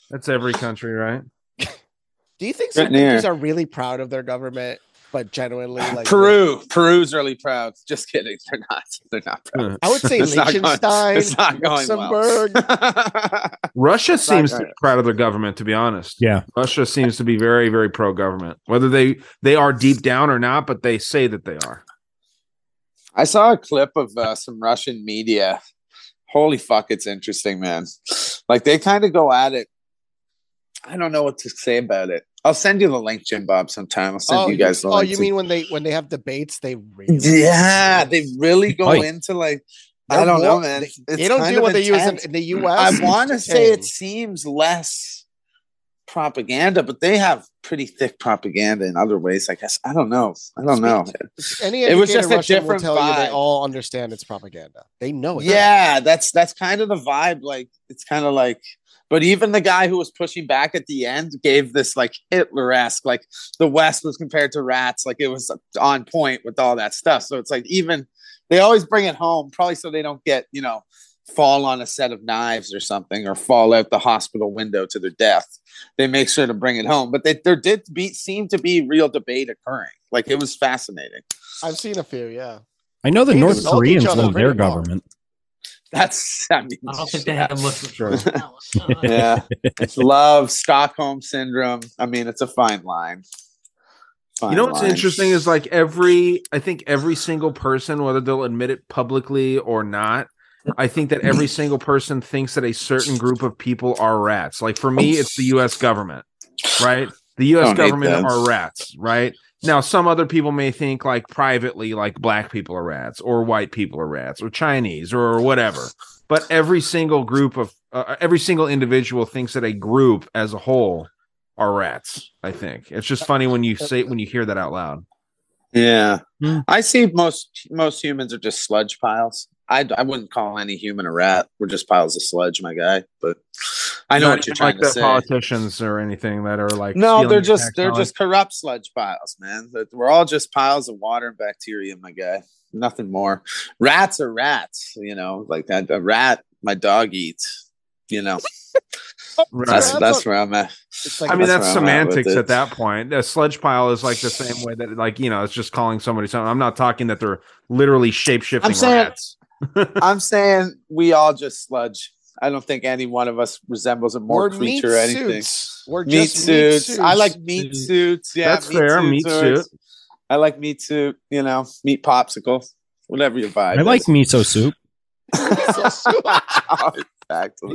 That's every country, right? Do you think some Right countries are really proud of their government, but genuinely like Peru. Peru's really proud. Just kidding. They're not. They're not proud. I would say It's not going- Liechtenstein, it's not going well. Luxembourg. Russia seems to right. be proud of their government, to be honest. Yeah. Russia seems to be very, very pro government. Whether they they are deep down or not, but they say that they are. I saw a clip of uh, some Russian media. Holy fuck, it's interesting, man. Like they kind of go at it. I don't know what to say about it. I'll send you the link, Jim Bob, sometime. I'll send oh, you guys the oh, link. you to- mean when they when they have debates, they really yeah, they really go Oi. into like They're I don't know, man. They, It's they don't do of what they use in, in the U.S. I want to say it seems less propaganda, but they have pretty thick propaganda in other ways. I guess I don't know. I don't know. Any It was educated just a Russian will different tell you they all understand it's propaganda. They know it. Yeah, that's that's kind of the vibe. Like it's kind of like, but even the guy who was pushing back at the end gave this like Hitler esque, like the West was compared to rats, like it was on point with all that stuff. So it's like even they always bring it home, probably so they don't get you know fall on a set of knives or something or fall out the hospital window to their death. They make sure to bring it home, but they, there did be seem to be real debate occurring. Like it was fascinating. I've seen a few. Yeah, I know the North Koreans love their pretty well. government. That's I mean, I don't think they yeah. have much. Sure. yeah it's love stockholm syndrome i mean it's a fine line Fine you know what's line. interesting is like every I think every single person, whether they'll admit it publicly or not, I think that every single person thinks that a certain group of people are rats. Like for me, it's the US government, right? The US government are rats, right? Now, some other people may think like privately, like black people are rats, or white people are rats, or Chinese, or whatever. But every single group of uh, every single individual thinks that a group as a whole are rats. I think it's just funny when you say when you hear that out loud. yeah Hmm. i see most most humans are just sludge piles I, I wouldn't call any human a rat we're just piles of sludge my guy but i know Not what you're even trying like to the say politicians or anything that are like no they're just they're dollars. just corrupt sludge piles man we're all just piles of water and bacteria my guy nothing more rats are rats you know like that a rat my dog eats you know Right. that's that's where i'm at like I mean, That's that's where at semantics at that point. A sludge pile is like the same way that, like, you know, it's just calling somebody something. I'm not talking that they're literally shape shifting I'm saying- rats. I'm saying we all just sludge. I don't think any one of us resembles a more we're meat creature or anything. suits. We're Meat just meat suits. I like meat Suits. suits. Yeah, That's fair, meat works. suit. I like meat suit. You know, meat popsicle, whatever you buy. I like miso soup. exactly.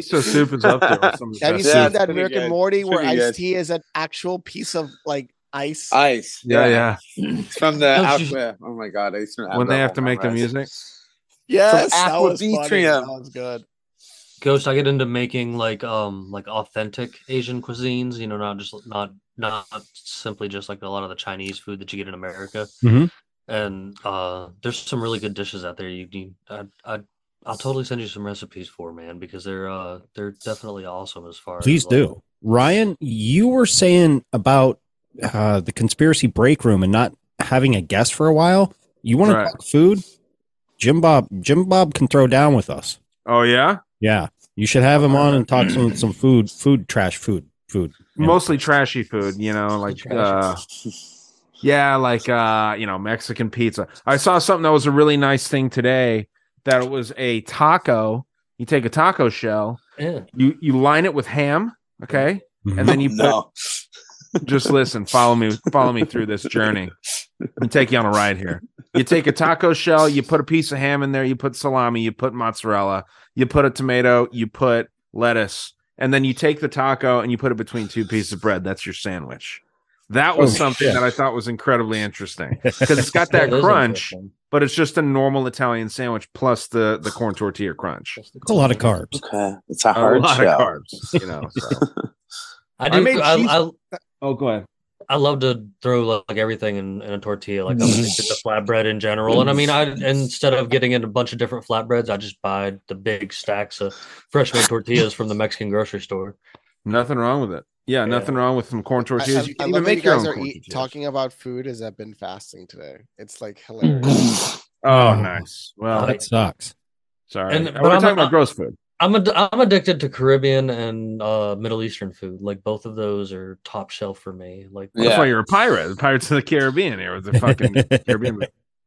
Miso soup is up there. some Have you best Yeah, seen that pretty Rick and good. Morty It's where pretty iced good. tea is an actual piece of like ice? Ice. Yeah, yeah. It's from the oh, out- you- Oh my god! I used to When they have to make the memorized. music. Yes, From that was funny. Aquavitrium. That was good. Ghost, I get into making like um like authentic Asian cuisines. You know, not just not not simply just like a lot of the Chinese food that you get in America. Mhm. And uh, there's some really good dishes out there. You need I I I'll totally send you some recipes for man because they're uh they're definitely awesome as far Please as like, do. Ryan, you were saying about uh, the conspiracy break room and not having a guest for a while. You want Right. to talk food? Jim Bob, Jim Bob can throw down with us. Oh, yeah. Yeah, you should have him on and talk some some food, food trash, food, food. Yeah. Mostly trashy food, you know, like, uh, yeah, like, uh, you know, Mexican pizza. I saw something that was a really nice thing today that it was a taco. You take a taco shell, Yeah. you, you line it with ham. Okay. Mhm. And then you put no. just listen, follow me, follow me through this journey. Let me take you on a ride here. You take a taco shell, you put a piece of ham in there, you put salami, you put mozzarella, you put a tomato, you put lettuce, and then you take the taco and you put it between two pieces of bread. That's your sandwich. That was Oh, something shit. that I thought was incredibly interesting because it's got that That is crunch, but it's just a normal Italian sandwich plus the the corn tortilla crunch. It's a lot of carbs. Okay, it's a A hard lot shell. of carbs, you know. So. I I do. made I, cheese- I, Oh, go ahead. I love to throw like everything in, in a tortilla, like I'm addicted to mm-hmm. flatbread in general. And I mean, I mm-hmm. instead of getting in a bunch of different flatbreads, I just buy the big stacks of fresh made tortillas from the Mexican grocery store. Nothing wrong with it. Yeah, nothing wrong with some corn tortillas. I- you I can love even that you make your guys own are corn eat, tortillas. talking about food as I've been fasting today. It's like hilarious. Oh, nice. Well, that sucks. sorry. And- And, but we're I'm- talking about gross food. I'm ad- I'm addicted to Caribbean and uh, Middle Eastern food. Like both of those are top shelf for me. Like That's why you're a pirate. The Pirates of the Caribbean here with the fucking Caribbean.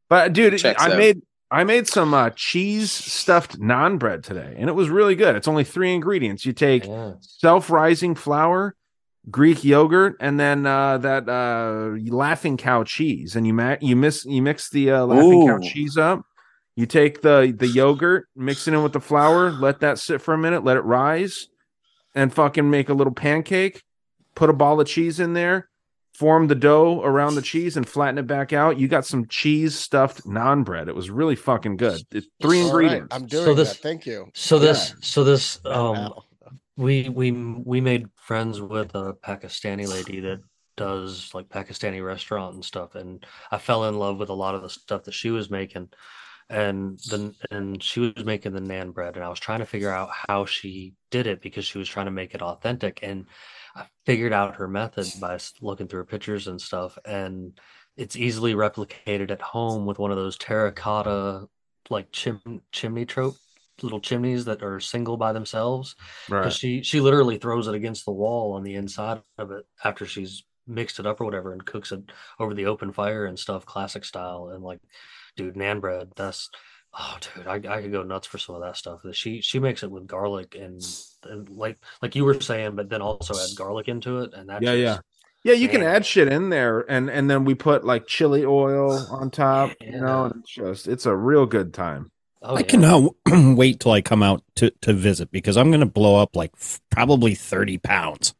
But dude, Checks I out. made I made some uh, cheese stuffed naan bread today, and it was really good. It's only three ingredients. You take yeah. self-rising flour, Greek yogurt, and then uh, that uh, laughing cow cheese. And you ma- you miss you mix the uh, laughing cow cheese up. You take the the yogurt, mix it in with the flour, let that sit for a minute, let it rise, and fucking make a little pancake. Put a ball of cheese in there, form the dough around the cheese, and flatten it back out. You got some cheese stuffed naan bread. It was really fucking good. It's three All right, ingredients. I'm doing So this- that. Thank you. So this so this um Wow. we we we made friends with a Pakistani lady that does like Pakistani restaurant and stuff, and I fell in love with a lot of the stuff that she was making, and then and she was making the nan bread, and I was trying to figure out how she did it because she was trying to make it authentic, and I figured out her method by looking through her pictures and stuff, and it's easily replicated at home with one of those terracotta like chim- chimney trope little chimneys that are single by themselves right. she she literally throws it against the wall on the inside of it after she's mixed it up or whatever and cooks it over the open fire and stuff classic style and like dude nan bread that's oh dude I, I could go nuts for some of that stuff she she makes it with garlic and, and like like you were saying but then also add garlic into it and that Yeah, just- Yeah, you can add shit in there, and and then we put like chili oil on top. You know, and it's just it's a real good time. oh, I yeah. cannot wait till I come out to, to visit because I'm going to blow up like f- probably 30 pounds.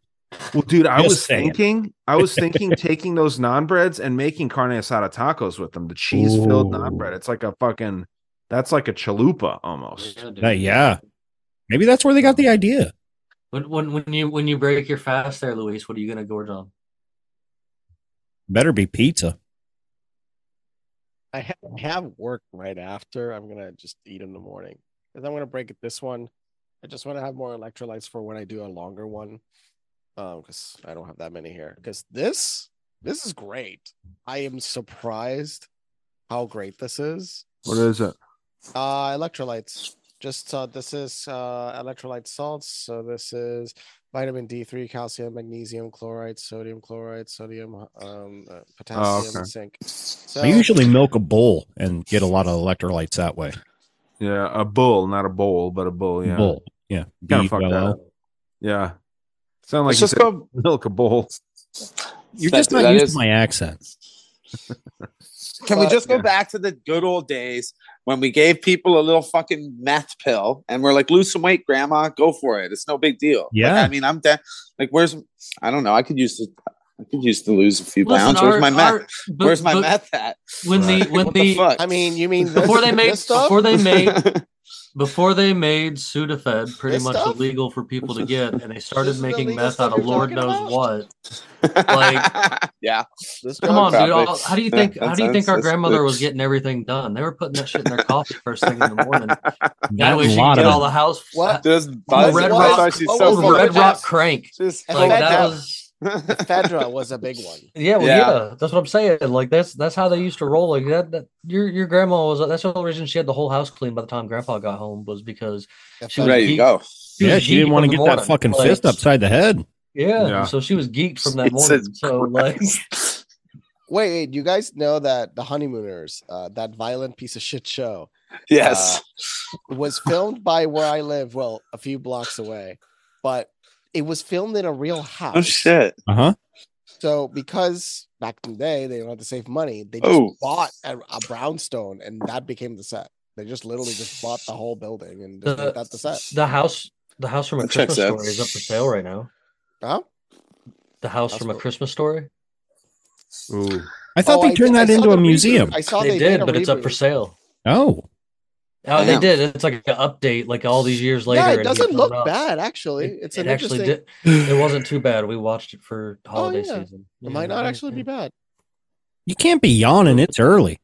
Well, dude, I Just was saying. thinking, I was thinking taking those naan breads and making carne asada tacos with them. The cheese filled naan bread. It's like a fucking. That's like a chalupa almost. Yeah. Uh, yeah. Maybe that's where they got the idea. when, when when you when you break your fast there luis what are you gonna gorge on Better be pizza. I ha- have work right after. I'm gonna just eat in the morning because I'm gonna break it this one. I just want to have more electrolytes for when I do a longer one, um, because I don't have that many here. Because this this is great. I am surprised how great this is. What is it? Uh, electrolytes. Just uh, this is uh, electrolyte salts. So this is vitamin D3, calcium, magnesium chloride, sodium chloride, sodium, um, uh, potassium, okay. zinc. So I usually milk a bull and get a lot of electrolytes that way. Yeah, a bull, not a bowl, but a bull. Yeah, Bull. Yeah. Kinda fucked up. yeah. Sound like Let's you just said go. milk a bowl. You're just not that used is- to my accent. Can we just go Yeah. back to the good old days when we gave people a little fucking meth pill and we're like, lose some weight, grandma, go for it. It's no big deal. Like, Yeah. I mean, I'm down. Like, where's, I don't know. I could use the, I could use to lose a few Listen, pounds. Where's our- my meth? our- but- Where's my but meth at? when the when what the, the fuck? I mean, you mean before this- they made this stuff? before they made before they made Sudafed pretty This much stuff? illegal for people to get, and they started making meth out of Lord knows about? what. like- yeah. This Come drug on, dude! probably. All- How do you Yeah, think? How do you think our grandmother good. was getting everything done? They were putting that shit in their coffee first thing in the morning. That That way she lot get of all the house. What? Just Red. Rock- That's why she's what so was the Red Rock crank. Just Like that was. Fedra was a big one. Yeah, well, Yeah. yeah. that's what I'm saying. Like that's that's how they used to roll. Like that, that your your grandma was. That's the only reason she had the whole house clean by the time Grandpa got home was because She was Ready to go. she yeah, she didn't want to get the that fucking Like, fist upside the head. Yeah, Yeah. so she was geeked from that morning. So like, Wait, wait, you guys know that the Honeymooners, uh, that violent piece of shit show, Yes. was filmed by where I live, well, a few blocks away, but it was filmed in a real house. oh shit. Uh huh. So because back in the day they don't to save money, they just Oh. bought a, a brownstone and that became the set. They just literally just bought the whole building and just The- made that the set. the house, the house from a That checks Christmas out. story is up for sale right now. Huh? The house That's from a Christmas story. Ooh. I thought Oh, they turned I that saw into the a reboot. museum. I saw they they, did, made a but it's up for sale. Oh, Oh, they did. It's like an update, like all these years later. Yeah, it doesn't look grown up. bad actually. It's it an actually interesting. did. It wasn't too bad. We watched it for oh, holiday yeah. season. It might not actually be bad. you can't be yawning. It's early.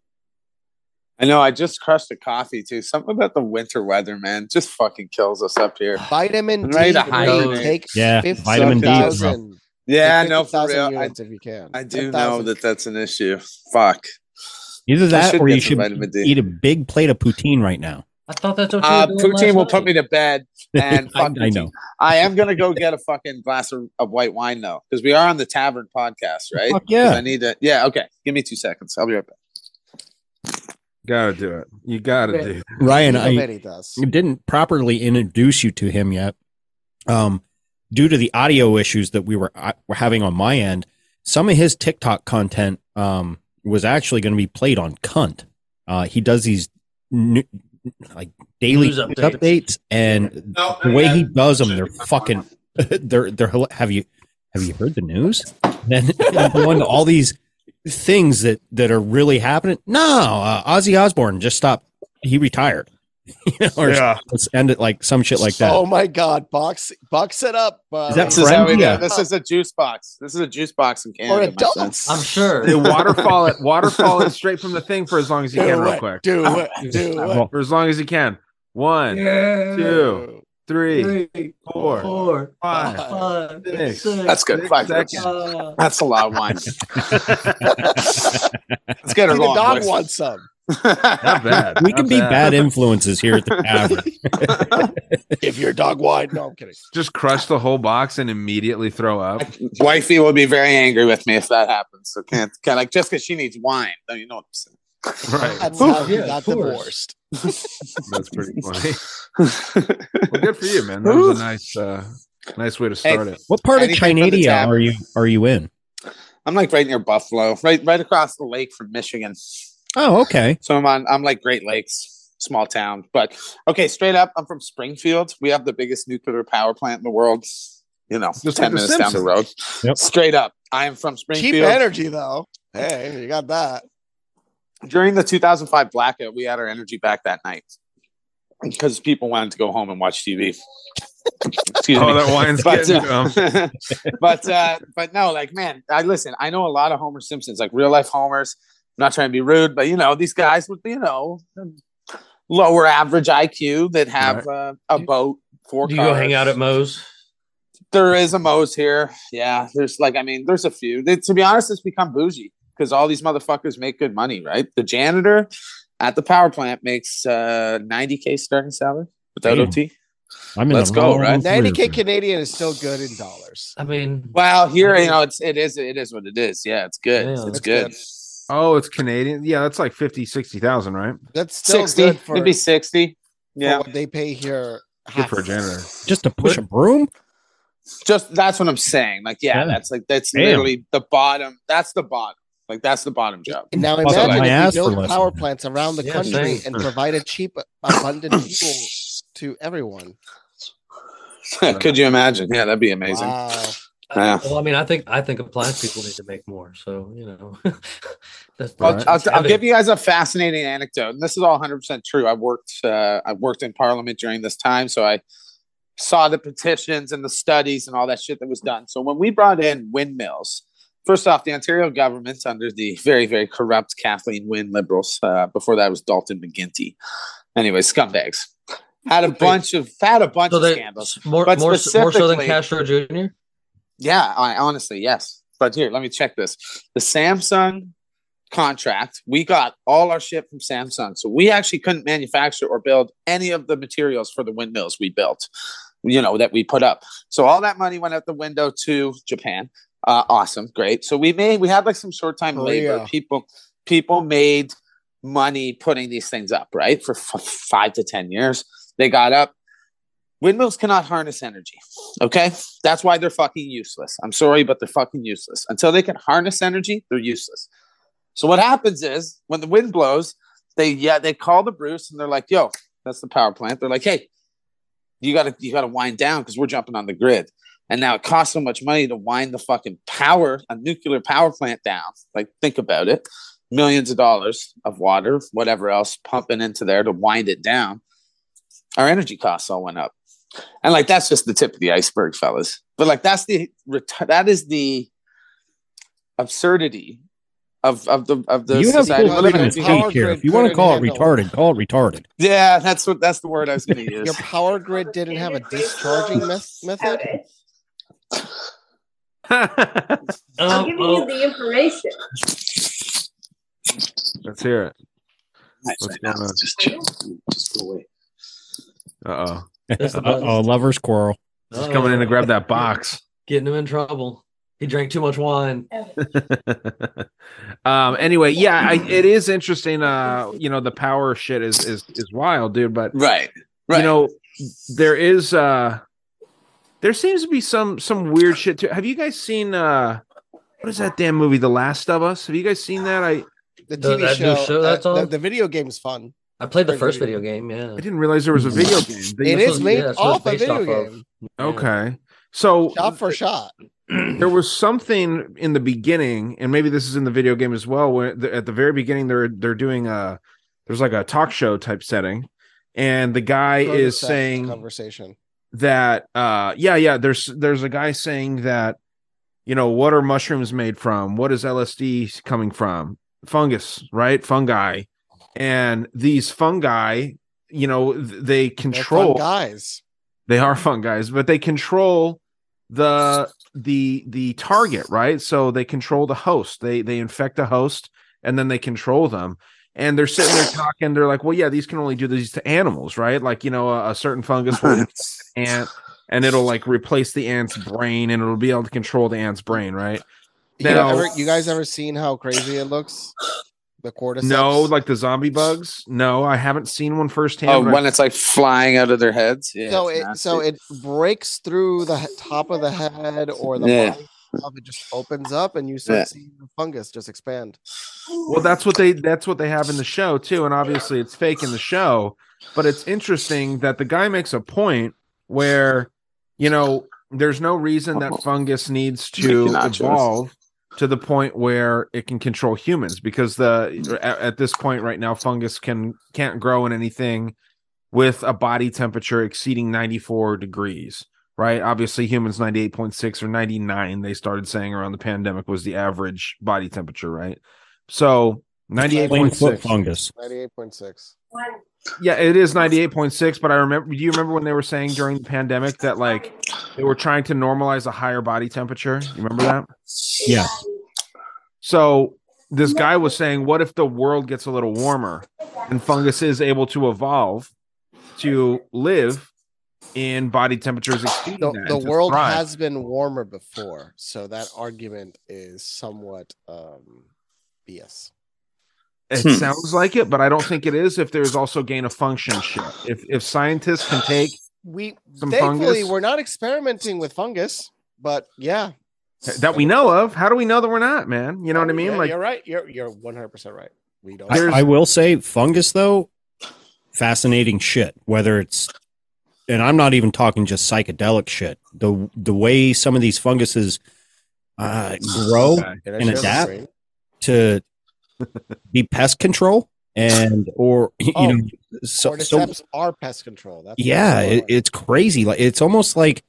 I know. I just crushed a coffee too. Something about the winter weather, man, just fucking kills us up here. Vitamin I'm D. ready to hibernate. Take Yeah, 50 vitamin D is rough. 50,000 Yeah, take no, for real. I, if you can. I do 10,000. know that that's an issue. Fuck. Either that should or you should eat a big plate of poutine right now. I thought that's what you Uh, doing poutine last will put me to bed, and I, fuck I poutine. know. I am gonna go get a fucking glass of, of white wine though, because we are on the tavern podcast, right? Fuck 'Cause yeah. I need to. Yeah, okay. Give me two seconds. I'll be right back. Gotta do it. You gotta Right. do. It. Ryan, I I bet he does. didn't properly introduce you to him yet. Um, due to the audio issues that we were, uh, were having on my end, some of his TikTok content um, was actually going to be played on cunt. Uh, he does these new, like daily News news updates. updates, and the way he does them, they're fucking. They're they're. Have you have you heard the news? Then go into all these things that that are really happening. No, uh, Ozzy Osbourne just stopped. He retired. You know, or Yeah. let's end it like some shit like that. Oh my God, box box it up. Uh, Is that This is we Friend? do. Yeah. This is a juice box. This is a juice box in for Canada. my friend. adults? I'm sure. Hey, waterfall it. Waterfall it straight from the thing for as long as you do can, real quick. do it, do it. For as long as you can. One, two, three, four, four, five, five, six. six. That's good. Five seconds. seconds. Uh, That's a lot of wine. Let's get her See, the dog wants some. Not bad. we not can be bad influences here at the tavern. If your dog wide, no, I'm kidding. Just crush the whole box and immediately throw up. Wifey will be very angry with me if that happens. So can't, can't like just because she needs wine. Don't you know what I'm saying? Right. That's how he Yeah, got divorced. That's pretty funny. Well, good for you, man. That was a nice, uh, nice way to start it. what part of Anything for Chinadia are you are you in? I'm like right near Buffalo, right right across the lake from Michigan. Oh, okay. So I'm on I'm like Great Lakes, small town. But okay, straight up, I'm from Springfield. We have the biggest nuclear power plant in the world. You know, Just ten like The minutes down the road. Yep. Straight up. I am from Springfield. Cheap Springfield. energy, though. Hey, you got that. During the 2005 blackout, we had our energy back that night because people wanted to go home and watch TV. Excuse me. Oh, me. that wine's but getting uh, but uh, but no, like man, I listen. I know a lot of Homer Simpsons, like real life Homers. I'm not trying to be rude, but you know these guys with you know lower average IQ that have uh, a boat, four. do you go hang out at Moe's? There is a Moe's here. Yeah, there's like I mean, there's a few. They, to be honest, it's become bougie because all these motherfuckers make good money, right? The janitor at the power plant makes uh 90k starting salary without Damn. OT. I'm in Let's go, right? 90k Canadian is still good in dollars. I mean, Well, here you know it's it is it is what it is. Yeah, it's good. Yeah, it's good. good. Oh, it's Canadian. Yeah, that's like 50, 60,000, right? That's still 60, good for, maybe 60. for Yeah, what they pay here. Good for a janitor. Just to push a broom? just that's what I'm saying. Like, yeah, Yeah. that's like that's Damn. literally the bottom. That's the bottom. Like that's the bottom job. And now Bust imagine my if ass you for build listening. power plants around the Yeah, country same. and provide a cheap, abundant fuel to everyone. Could you imagine? Yeah, that'd be amazing. Wow. Yeah. well, I mean, I think I think appliance people need to make more. So you know, that's, I'll, that's I'll, I'll give you guys a fascinating anecdote, and this is all 100 percent true. I worked uh, I worked in Parliament during this time, so I saw the petitions and the studies and all that shit that was done. So when we brought in windmills, first off, the Ontario government under the very very corrupt Kathleen Wynne Liberals, uh, before that was Dalton McGuinty. Anyway, scumbags had a bunch of had a bunch So of scandals. more But more more so than specifically- Castro Jr. Yeah, I honestly, yes. But here, let me check this. The Samsung contract, we got all our shit from Samsung. So we actually couldn't manufacture or build any of the materials for the windmills we built, you know, that we put up. So all that money went out the window to Japan. Uh, awesome, great. So we made we had like some short time labor. Korea. People people made money putting these things up, right? For f- five to ten years. They got up. Windmills cannot harness energy. Okay. That's why they're fucking useless. I'm sorry, but they're fucking useless. Until they can harness energy, they're useless. So what happens is when the wind blows, they yeah, they call the Bruce and they're like, yo, that's the power plant. They're like, hey, you gotta you gotta wind down because we're jumping on the grid. And now it costs so much money to wind the fucking power, a nuclear power plant down. Like, think about it. Millions of dollars of water, whatever else, pumping into there to wind it down. Our energy costs all went up. And like that's just the tip of the iceberg, fellas. But like that's the that is the absurdity of of the of the you have society. full Well, freedom your power here. grid If you want to call it handle- retarded, call it retarded. Yeah, that's what that's the word I was going to use. Your power grid didn't have a discharging mes- method. I'm giving oh, you the information. Let's hear it. Nice, What's right now, going on? Just chill. Just go away. Uh oh. That's the oh, lover's quarrel. He's coming in to grab that box. getting him in trouble. He drank too much wine. um anyway yeah I, it is interesting uh you know the power shit is is is wild dude but Right. Right. you know there is uh there seems to be some some weird shit too have you guys seen uh what is that damn movie the last of us have you guys seen that i The The- TV that show, show that's uh, the, on? the video game's fun. I played the first video. video game. Yeah, i didn't realize there was a video game They- It That's is made yeah, that's what it's off a video off of. game, okay so shot for shot. there was something in the beginning, and maybe this is in the video game as well. Where the, at the very beginning, they're they're doing a there's like a talk show type setting, and the guy Cul-de-sac is saying conversation. that uh yeah yeah there's there's a guy saying that you know what are mushrooms made from what is lsd coming from fungus right fungi and these fungi you know they control guys. they are fun guys, but they control the the the target, right? So they control the host. They they infect the host and then they control them. And they're sitting there talking. They're like, "Well, yeah, these can only do these to animals, right? Like, you know, a, a certain fungus will ant, and it'll like replace the ant's brain, and it'll be able to control the ant's brain, right? You, Now- ever, you guys ever seen how crazy it looks? The cordyceps. No, like the zombie bugs. No, I haven't seen one firsthand. oh, but I- when it's like flying out of their heads. Yeah. so it's it so it breaks through the top of the head or the Yeah. body. It just opens up, and you start Yeah. seeing the fungus just expand. Well, that's what they that's what they have in the show too, and obviously it's fake in the show. But it's interesting that the guy makes a point where, you know, there's no reason that uh-huh. fungus needs to evolve to the point where it can control humans because the at, at this point right now fungus can can't grow in anything with a body temperature exceeding 94 degrees right? Obviously humans 98.6 or 99 they started saying around the pandemic was the average body temperature right? So 98.6 fungus. Ninety-eight point six. yeah it is 98.6 but i remember do you remember when they were saying during the pandemic that like they were trying to normalize a higher body temperature you remember that Yeah. So this guy was saying, what if the world gets a little warmer and fungus is able to evolve to live in body temperatures exceeding The, that the world thrive? has been warmer before, so that argument is somewhat um, BS. It Hmm. sounds like it, but I don't think it is. If there's also gain of function shit, if if scientists can take We Some thankfully fungus? we're not experimenting with fungus, but yeah, that we know of, how do we know that we're not, man? You know what I mean? Yeah, like you're right. You're you're one hundred percent right. We don't. I, I will say fungus though, fascinating shit. Whether it's and I'm not even talking just psychedelic shit. The the way some of these funguses uh, grow Okay. And adapt? to be pest control and or you Oh, know so, so are pest control. That's yeah it, it's crazy like it's almost like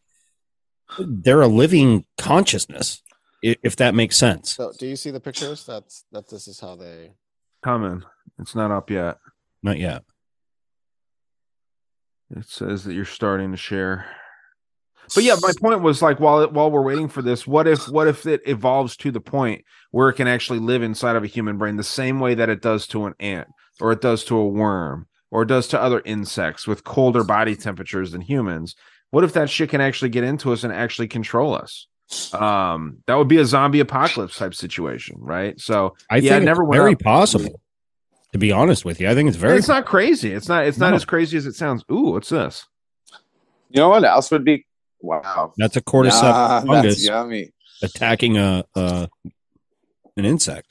they're a living consciousness if that makes sense So, do you see the pictures? That's that. This is how they. coming. It's not up yet. not yet It says that you're starting to share. But yeah, my point was like while while we're waiting for this, what if what if it evolves to the point where it can actually live inside of a human brain the same way that it does to an ant or it does to a worm or it does to other insects with colder body temperatures than humans? What if that shit can actually get into us and actually control us? Um, that would be a zombie apocalypse type situation, right? So i yeah, think it never it's very up. possible to be honest with you i think it's very it's not crazy. It's not. It's not No. as crazy as it sounds. Ooh, what's this? You know what else would be? Wow. that's a cordyceps Nah, fungus yummy. attacking a, a an insect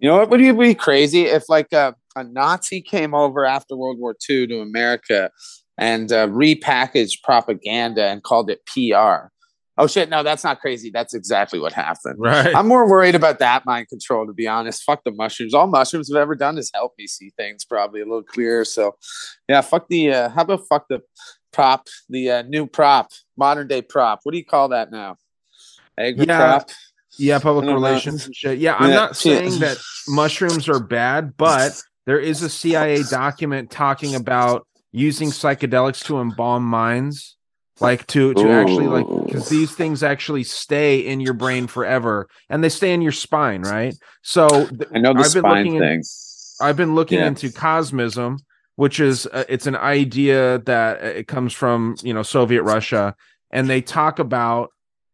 You know what would you be crazy if like a, a Nazi came over after World War II to America and uh, repackaged propaganda and called it PR. Oh shit! No, that's not crazy. That's exactly what happened. Right. I'm more worried about that mind control, to be honest. Fuck the mushrooms. All mushrooms have ever done is help me see things probably a little clearer. So, yeah, fuck the. Uh, how about fuck the prop, the uh, new prop, modern day prop? What do you call that now? Agri Yeah. prop. Yeah, public I don't know. relations and shit. Yeah, I'm Yeah, not saying that mushrooms are bad, but there is a CIA document talking about using psychedelics to embalm minds, like to to actually like because these things actually stay in your brain forever, and they stay in your spine, right? So th- I know the I've been spine looking in- I've been looking Yeah. into cosmism, which is uh, it's an idea that uh, it comes from you know Soviet Russia, and they talk about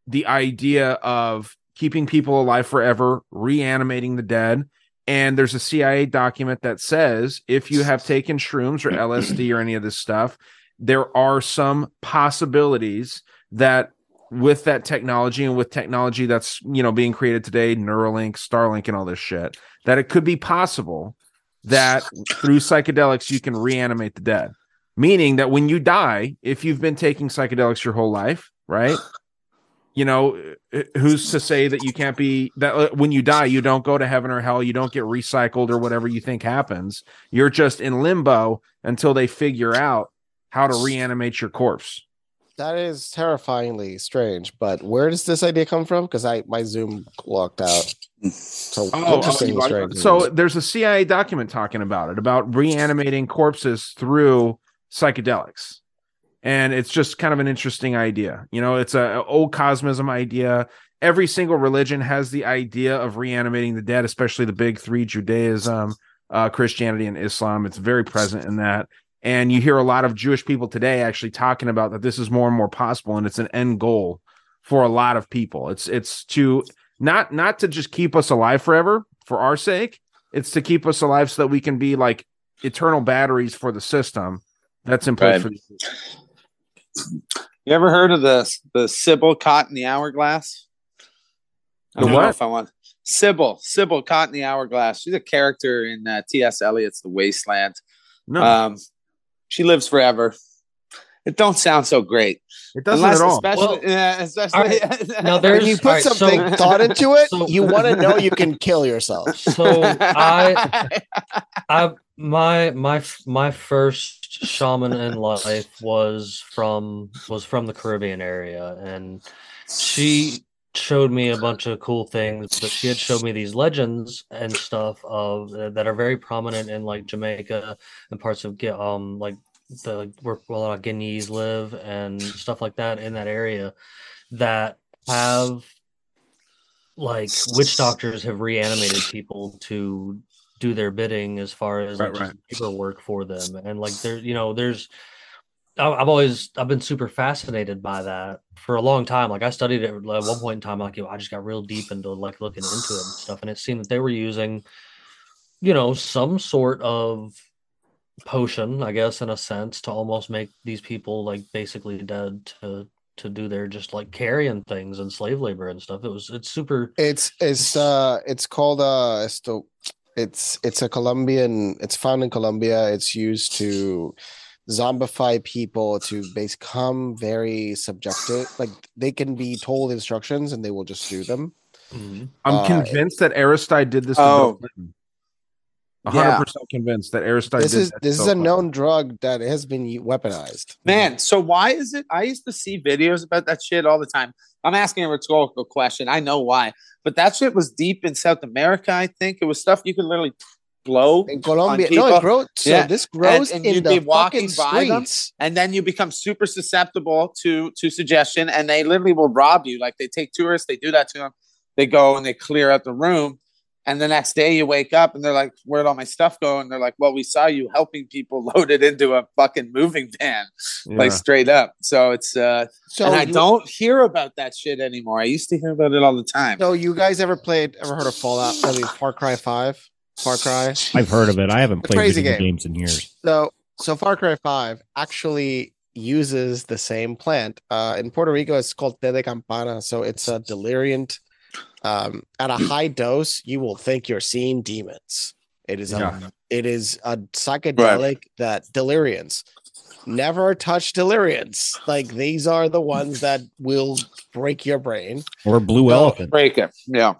the idea of keeping people alive forever, reanimating the dead. And there's a CIA document that says if you have taken shrooms or LSD or any of this stuff, there are some possibilities that with that technology and with technology that's you know being created today, Neuralink, Starlink, and all this shit, that it could be possible that through psychedelics you can reanimate the dead. Meaning that when you die, if you've been taking psychedelics your whole life, right? You know, uh, who's to say that you can't be that uh, when you die, you don't go to heaven or hell, you don't get recycled or whatever you think happens. You're just in limbo until they figure out how to reanimate your corpse. That is terrifyingly strange. But where does this idea come from? Because I my Zoom locked out. So Oh, interesting oh, so there's a CIA document talking about it, about reanimating corpses through psychedelics. And it's just kind of an interesting idea. You know, it's a, a old cosmism idea. Every single religion has the idea of reanimating the dead, especially the big three: Judaism, uh, Christianity, and Islam. It's very present in that. And you hear a lot of Jewish people today actually talking about that this is more and more possible, and it's an end goal for a lot of people. It's it's to not not to just keep us alive forever for our sake. It's to keep us alive so that we can be like eternal batteries for the system that's in place Right. for. You ever heard of the the Sybil caught in the hourglass? I The don't know what? if I want Sybil. Sybil caught in the hourglass. She's a character in uh, T.S. Eliot's The Wasteland. No, Um, she lives forever. It don't sound so great. it doesn't Unless, at all. especially, Well, yeah, especially Now when there's you put alright, so- something thought into it, so- you want to know you can kill yourself. So I, I my my my first shaman in life was from was from the Caribbean area, and she showed me a bunch of cool things. But she had showed me these legends and stuff of that are very prominent in like Jamaica and parts of um like the where a lot of Guineas live and stuff like that in that area that have like witch doctors have reanimated people to do their bidding as far as Right, like, right. paperwork for them and like there you know there's I've always I've been super fascinated by that for a long time. Like I studied it at one point in time. Like I just got real deep into like looking into it and stuff, and it seemed that they were using, you know, some sort of potion, I guess, in a sense, to almost make these people like basically dead to to do their just like carrying things and slave labor and stuff. It was it's super. It's it's uh it's called uh esto it's it's a Colombian it's found in Colombia. It's used to zombify people to become very subjective. Like they can be told instructions and they will just do them. Mhm. I'm uh, convinced that Aristide did this. To Oh. Bill Clinton. A hundred Yeah. percent convinced that Aristide. This did is that to this is a Clinton. known drug that has been weaponized. Man, so why is it? I used to see videos about that shit all the time. I'm asking a rhetorical question. I know why, but that shit was deep in South America. I think it was stuff you could literally blow, In Colombia, on no, it grows. So Yeah. this grows and in you'd the be walking fucking by them. streets. and then you become super susceptible to to suggestion, and they literally will rob you. Like they take tourists, they do that to them. They go and they clear out the room. And the next day you wake up and they're like, Where'd all my stuff go? And they're like, Well, we saw you helping people load it into a fucking moving van, like straight up. So it's uh So and I you- don't hear about that shit anymore. I used to hear about it all the time. So you guys ever played? Ever heard of Fallout? I mean, Far Cry Five. Far Cry. I've heard of it. I haven't played crazy video game. games in years. So so Far Cry Five actually uses the same plant. Uh, in Puerto Rico, it's called Te de Campana. So it's a deliriant. Um, at a high dose, you will think you're seeing demons. It is a Yeah. it is a psychedelic that deliriants never touch deliriants. Like these are the ones that will break your brain. Or Blue No, Elephant. Break it. Yeah.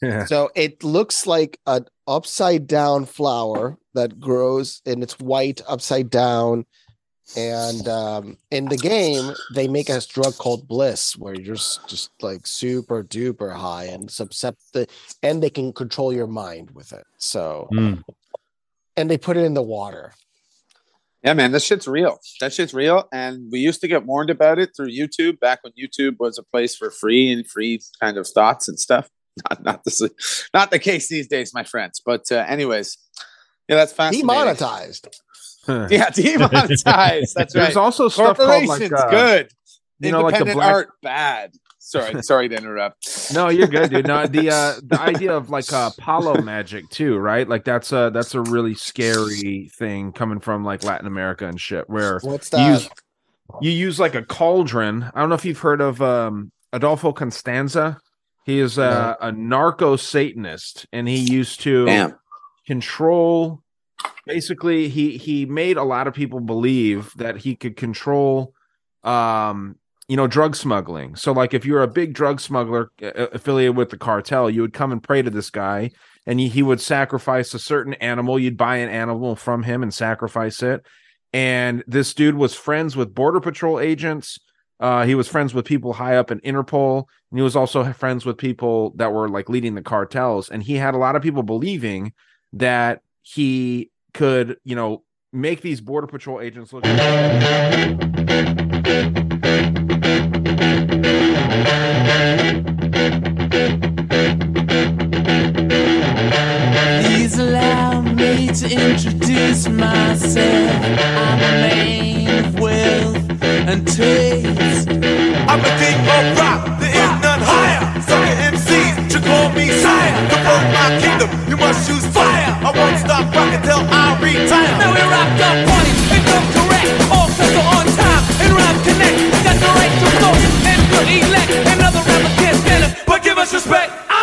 Yeah. So it looks like an upside down flower that grows and it's white upside down. And um, in the game, they make a drug called bliss, where you're just, just like super duper high and susceptible, and they can control your mind with it. So, Mm. and they put it in the water. Yeah, man, this shit's real. That shit's real. And we used to get warned about it through YouTube back when YouTube was a place for free and free kind of thoughts and stuff. Not not the not the case these days, my friends. But uh, anyways, yeah, that's fascinating. Demonetized. Yeah, demonetized. That's right. There's also stuff called like uh, good. you know, like the black- art, bad. Sorry, sorry to interrupt. No, you're good, dude. No, the uh the idea of like uh Apollo magic too, right? Like that's a that's a really scary thing coming from like Latin America and shit where What's you that? use, you use like a cauldron. I don't know if you've heard of um Adolfo Constanzo. He is a, a narco Satanist and he used to Damn. control basically he he made a lot of people believe that he could control um you know drug smuggling. So like if you're a big drug smuggler uh, affiliated with the cartel you would come and pray to this guy and he, he would sacrifice a certain animal. You'd buy an animal from him and sacrifice it. And this dude was friends with border patrol agents uh, he was friends with people high up in Interpol, and he was also friends with people that were like leading the cartels. And he had a lot of people believing that he could, you know, make these border patrol agents look. Please allow me to introduce myself. I'm a man and taste. I'm a king of rock, there is none higher. Sucker MCs should call me sire. To promote my kingdom, you must choose fire. I won't stop rocking till I retire. Now we rock the party and come correct. All sets are on time and rhyme connect. Got the right to vote and to elect. Another rapper can't stand it, but give us respect. I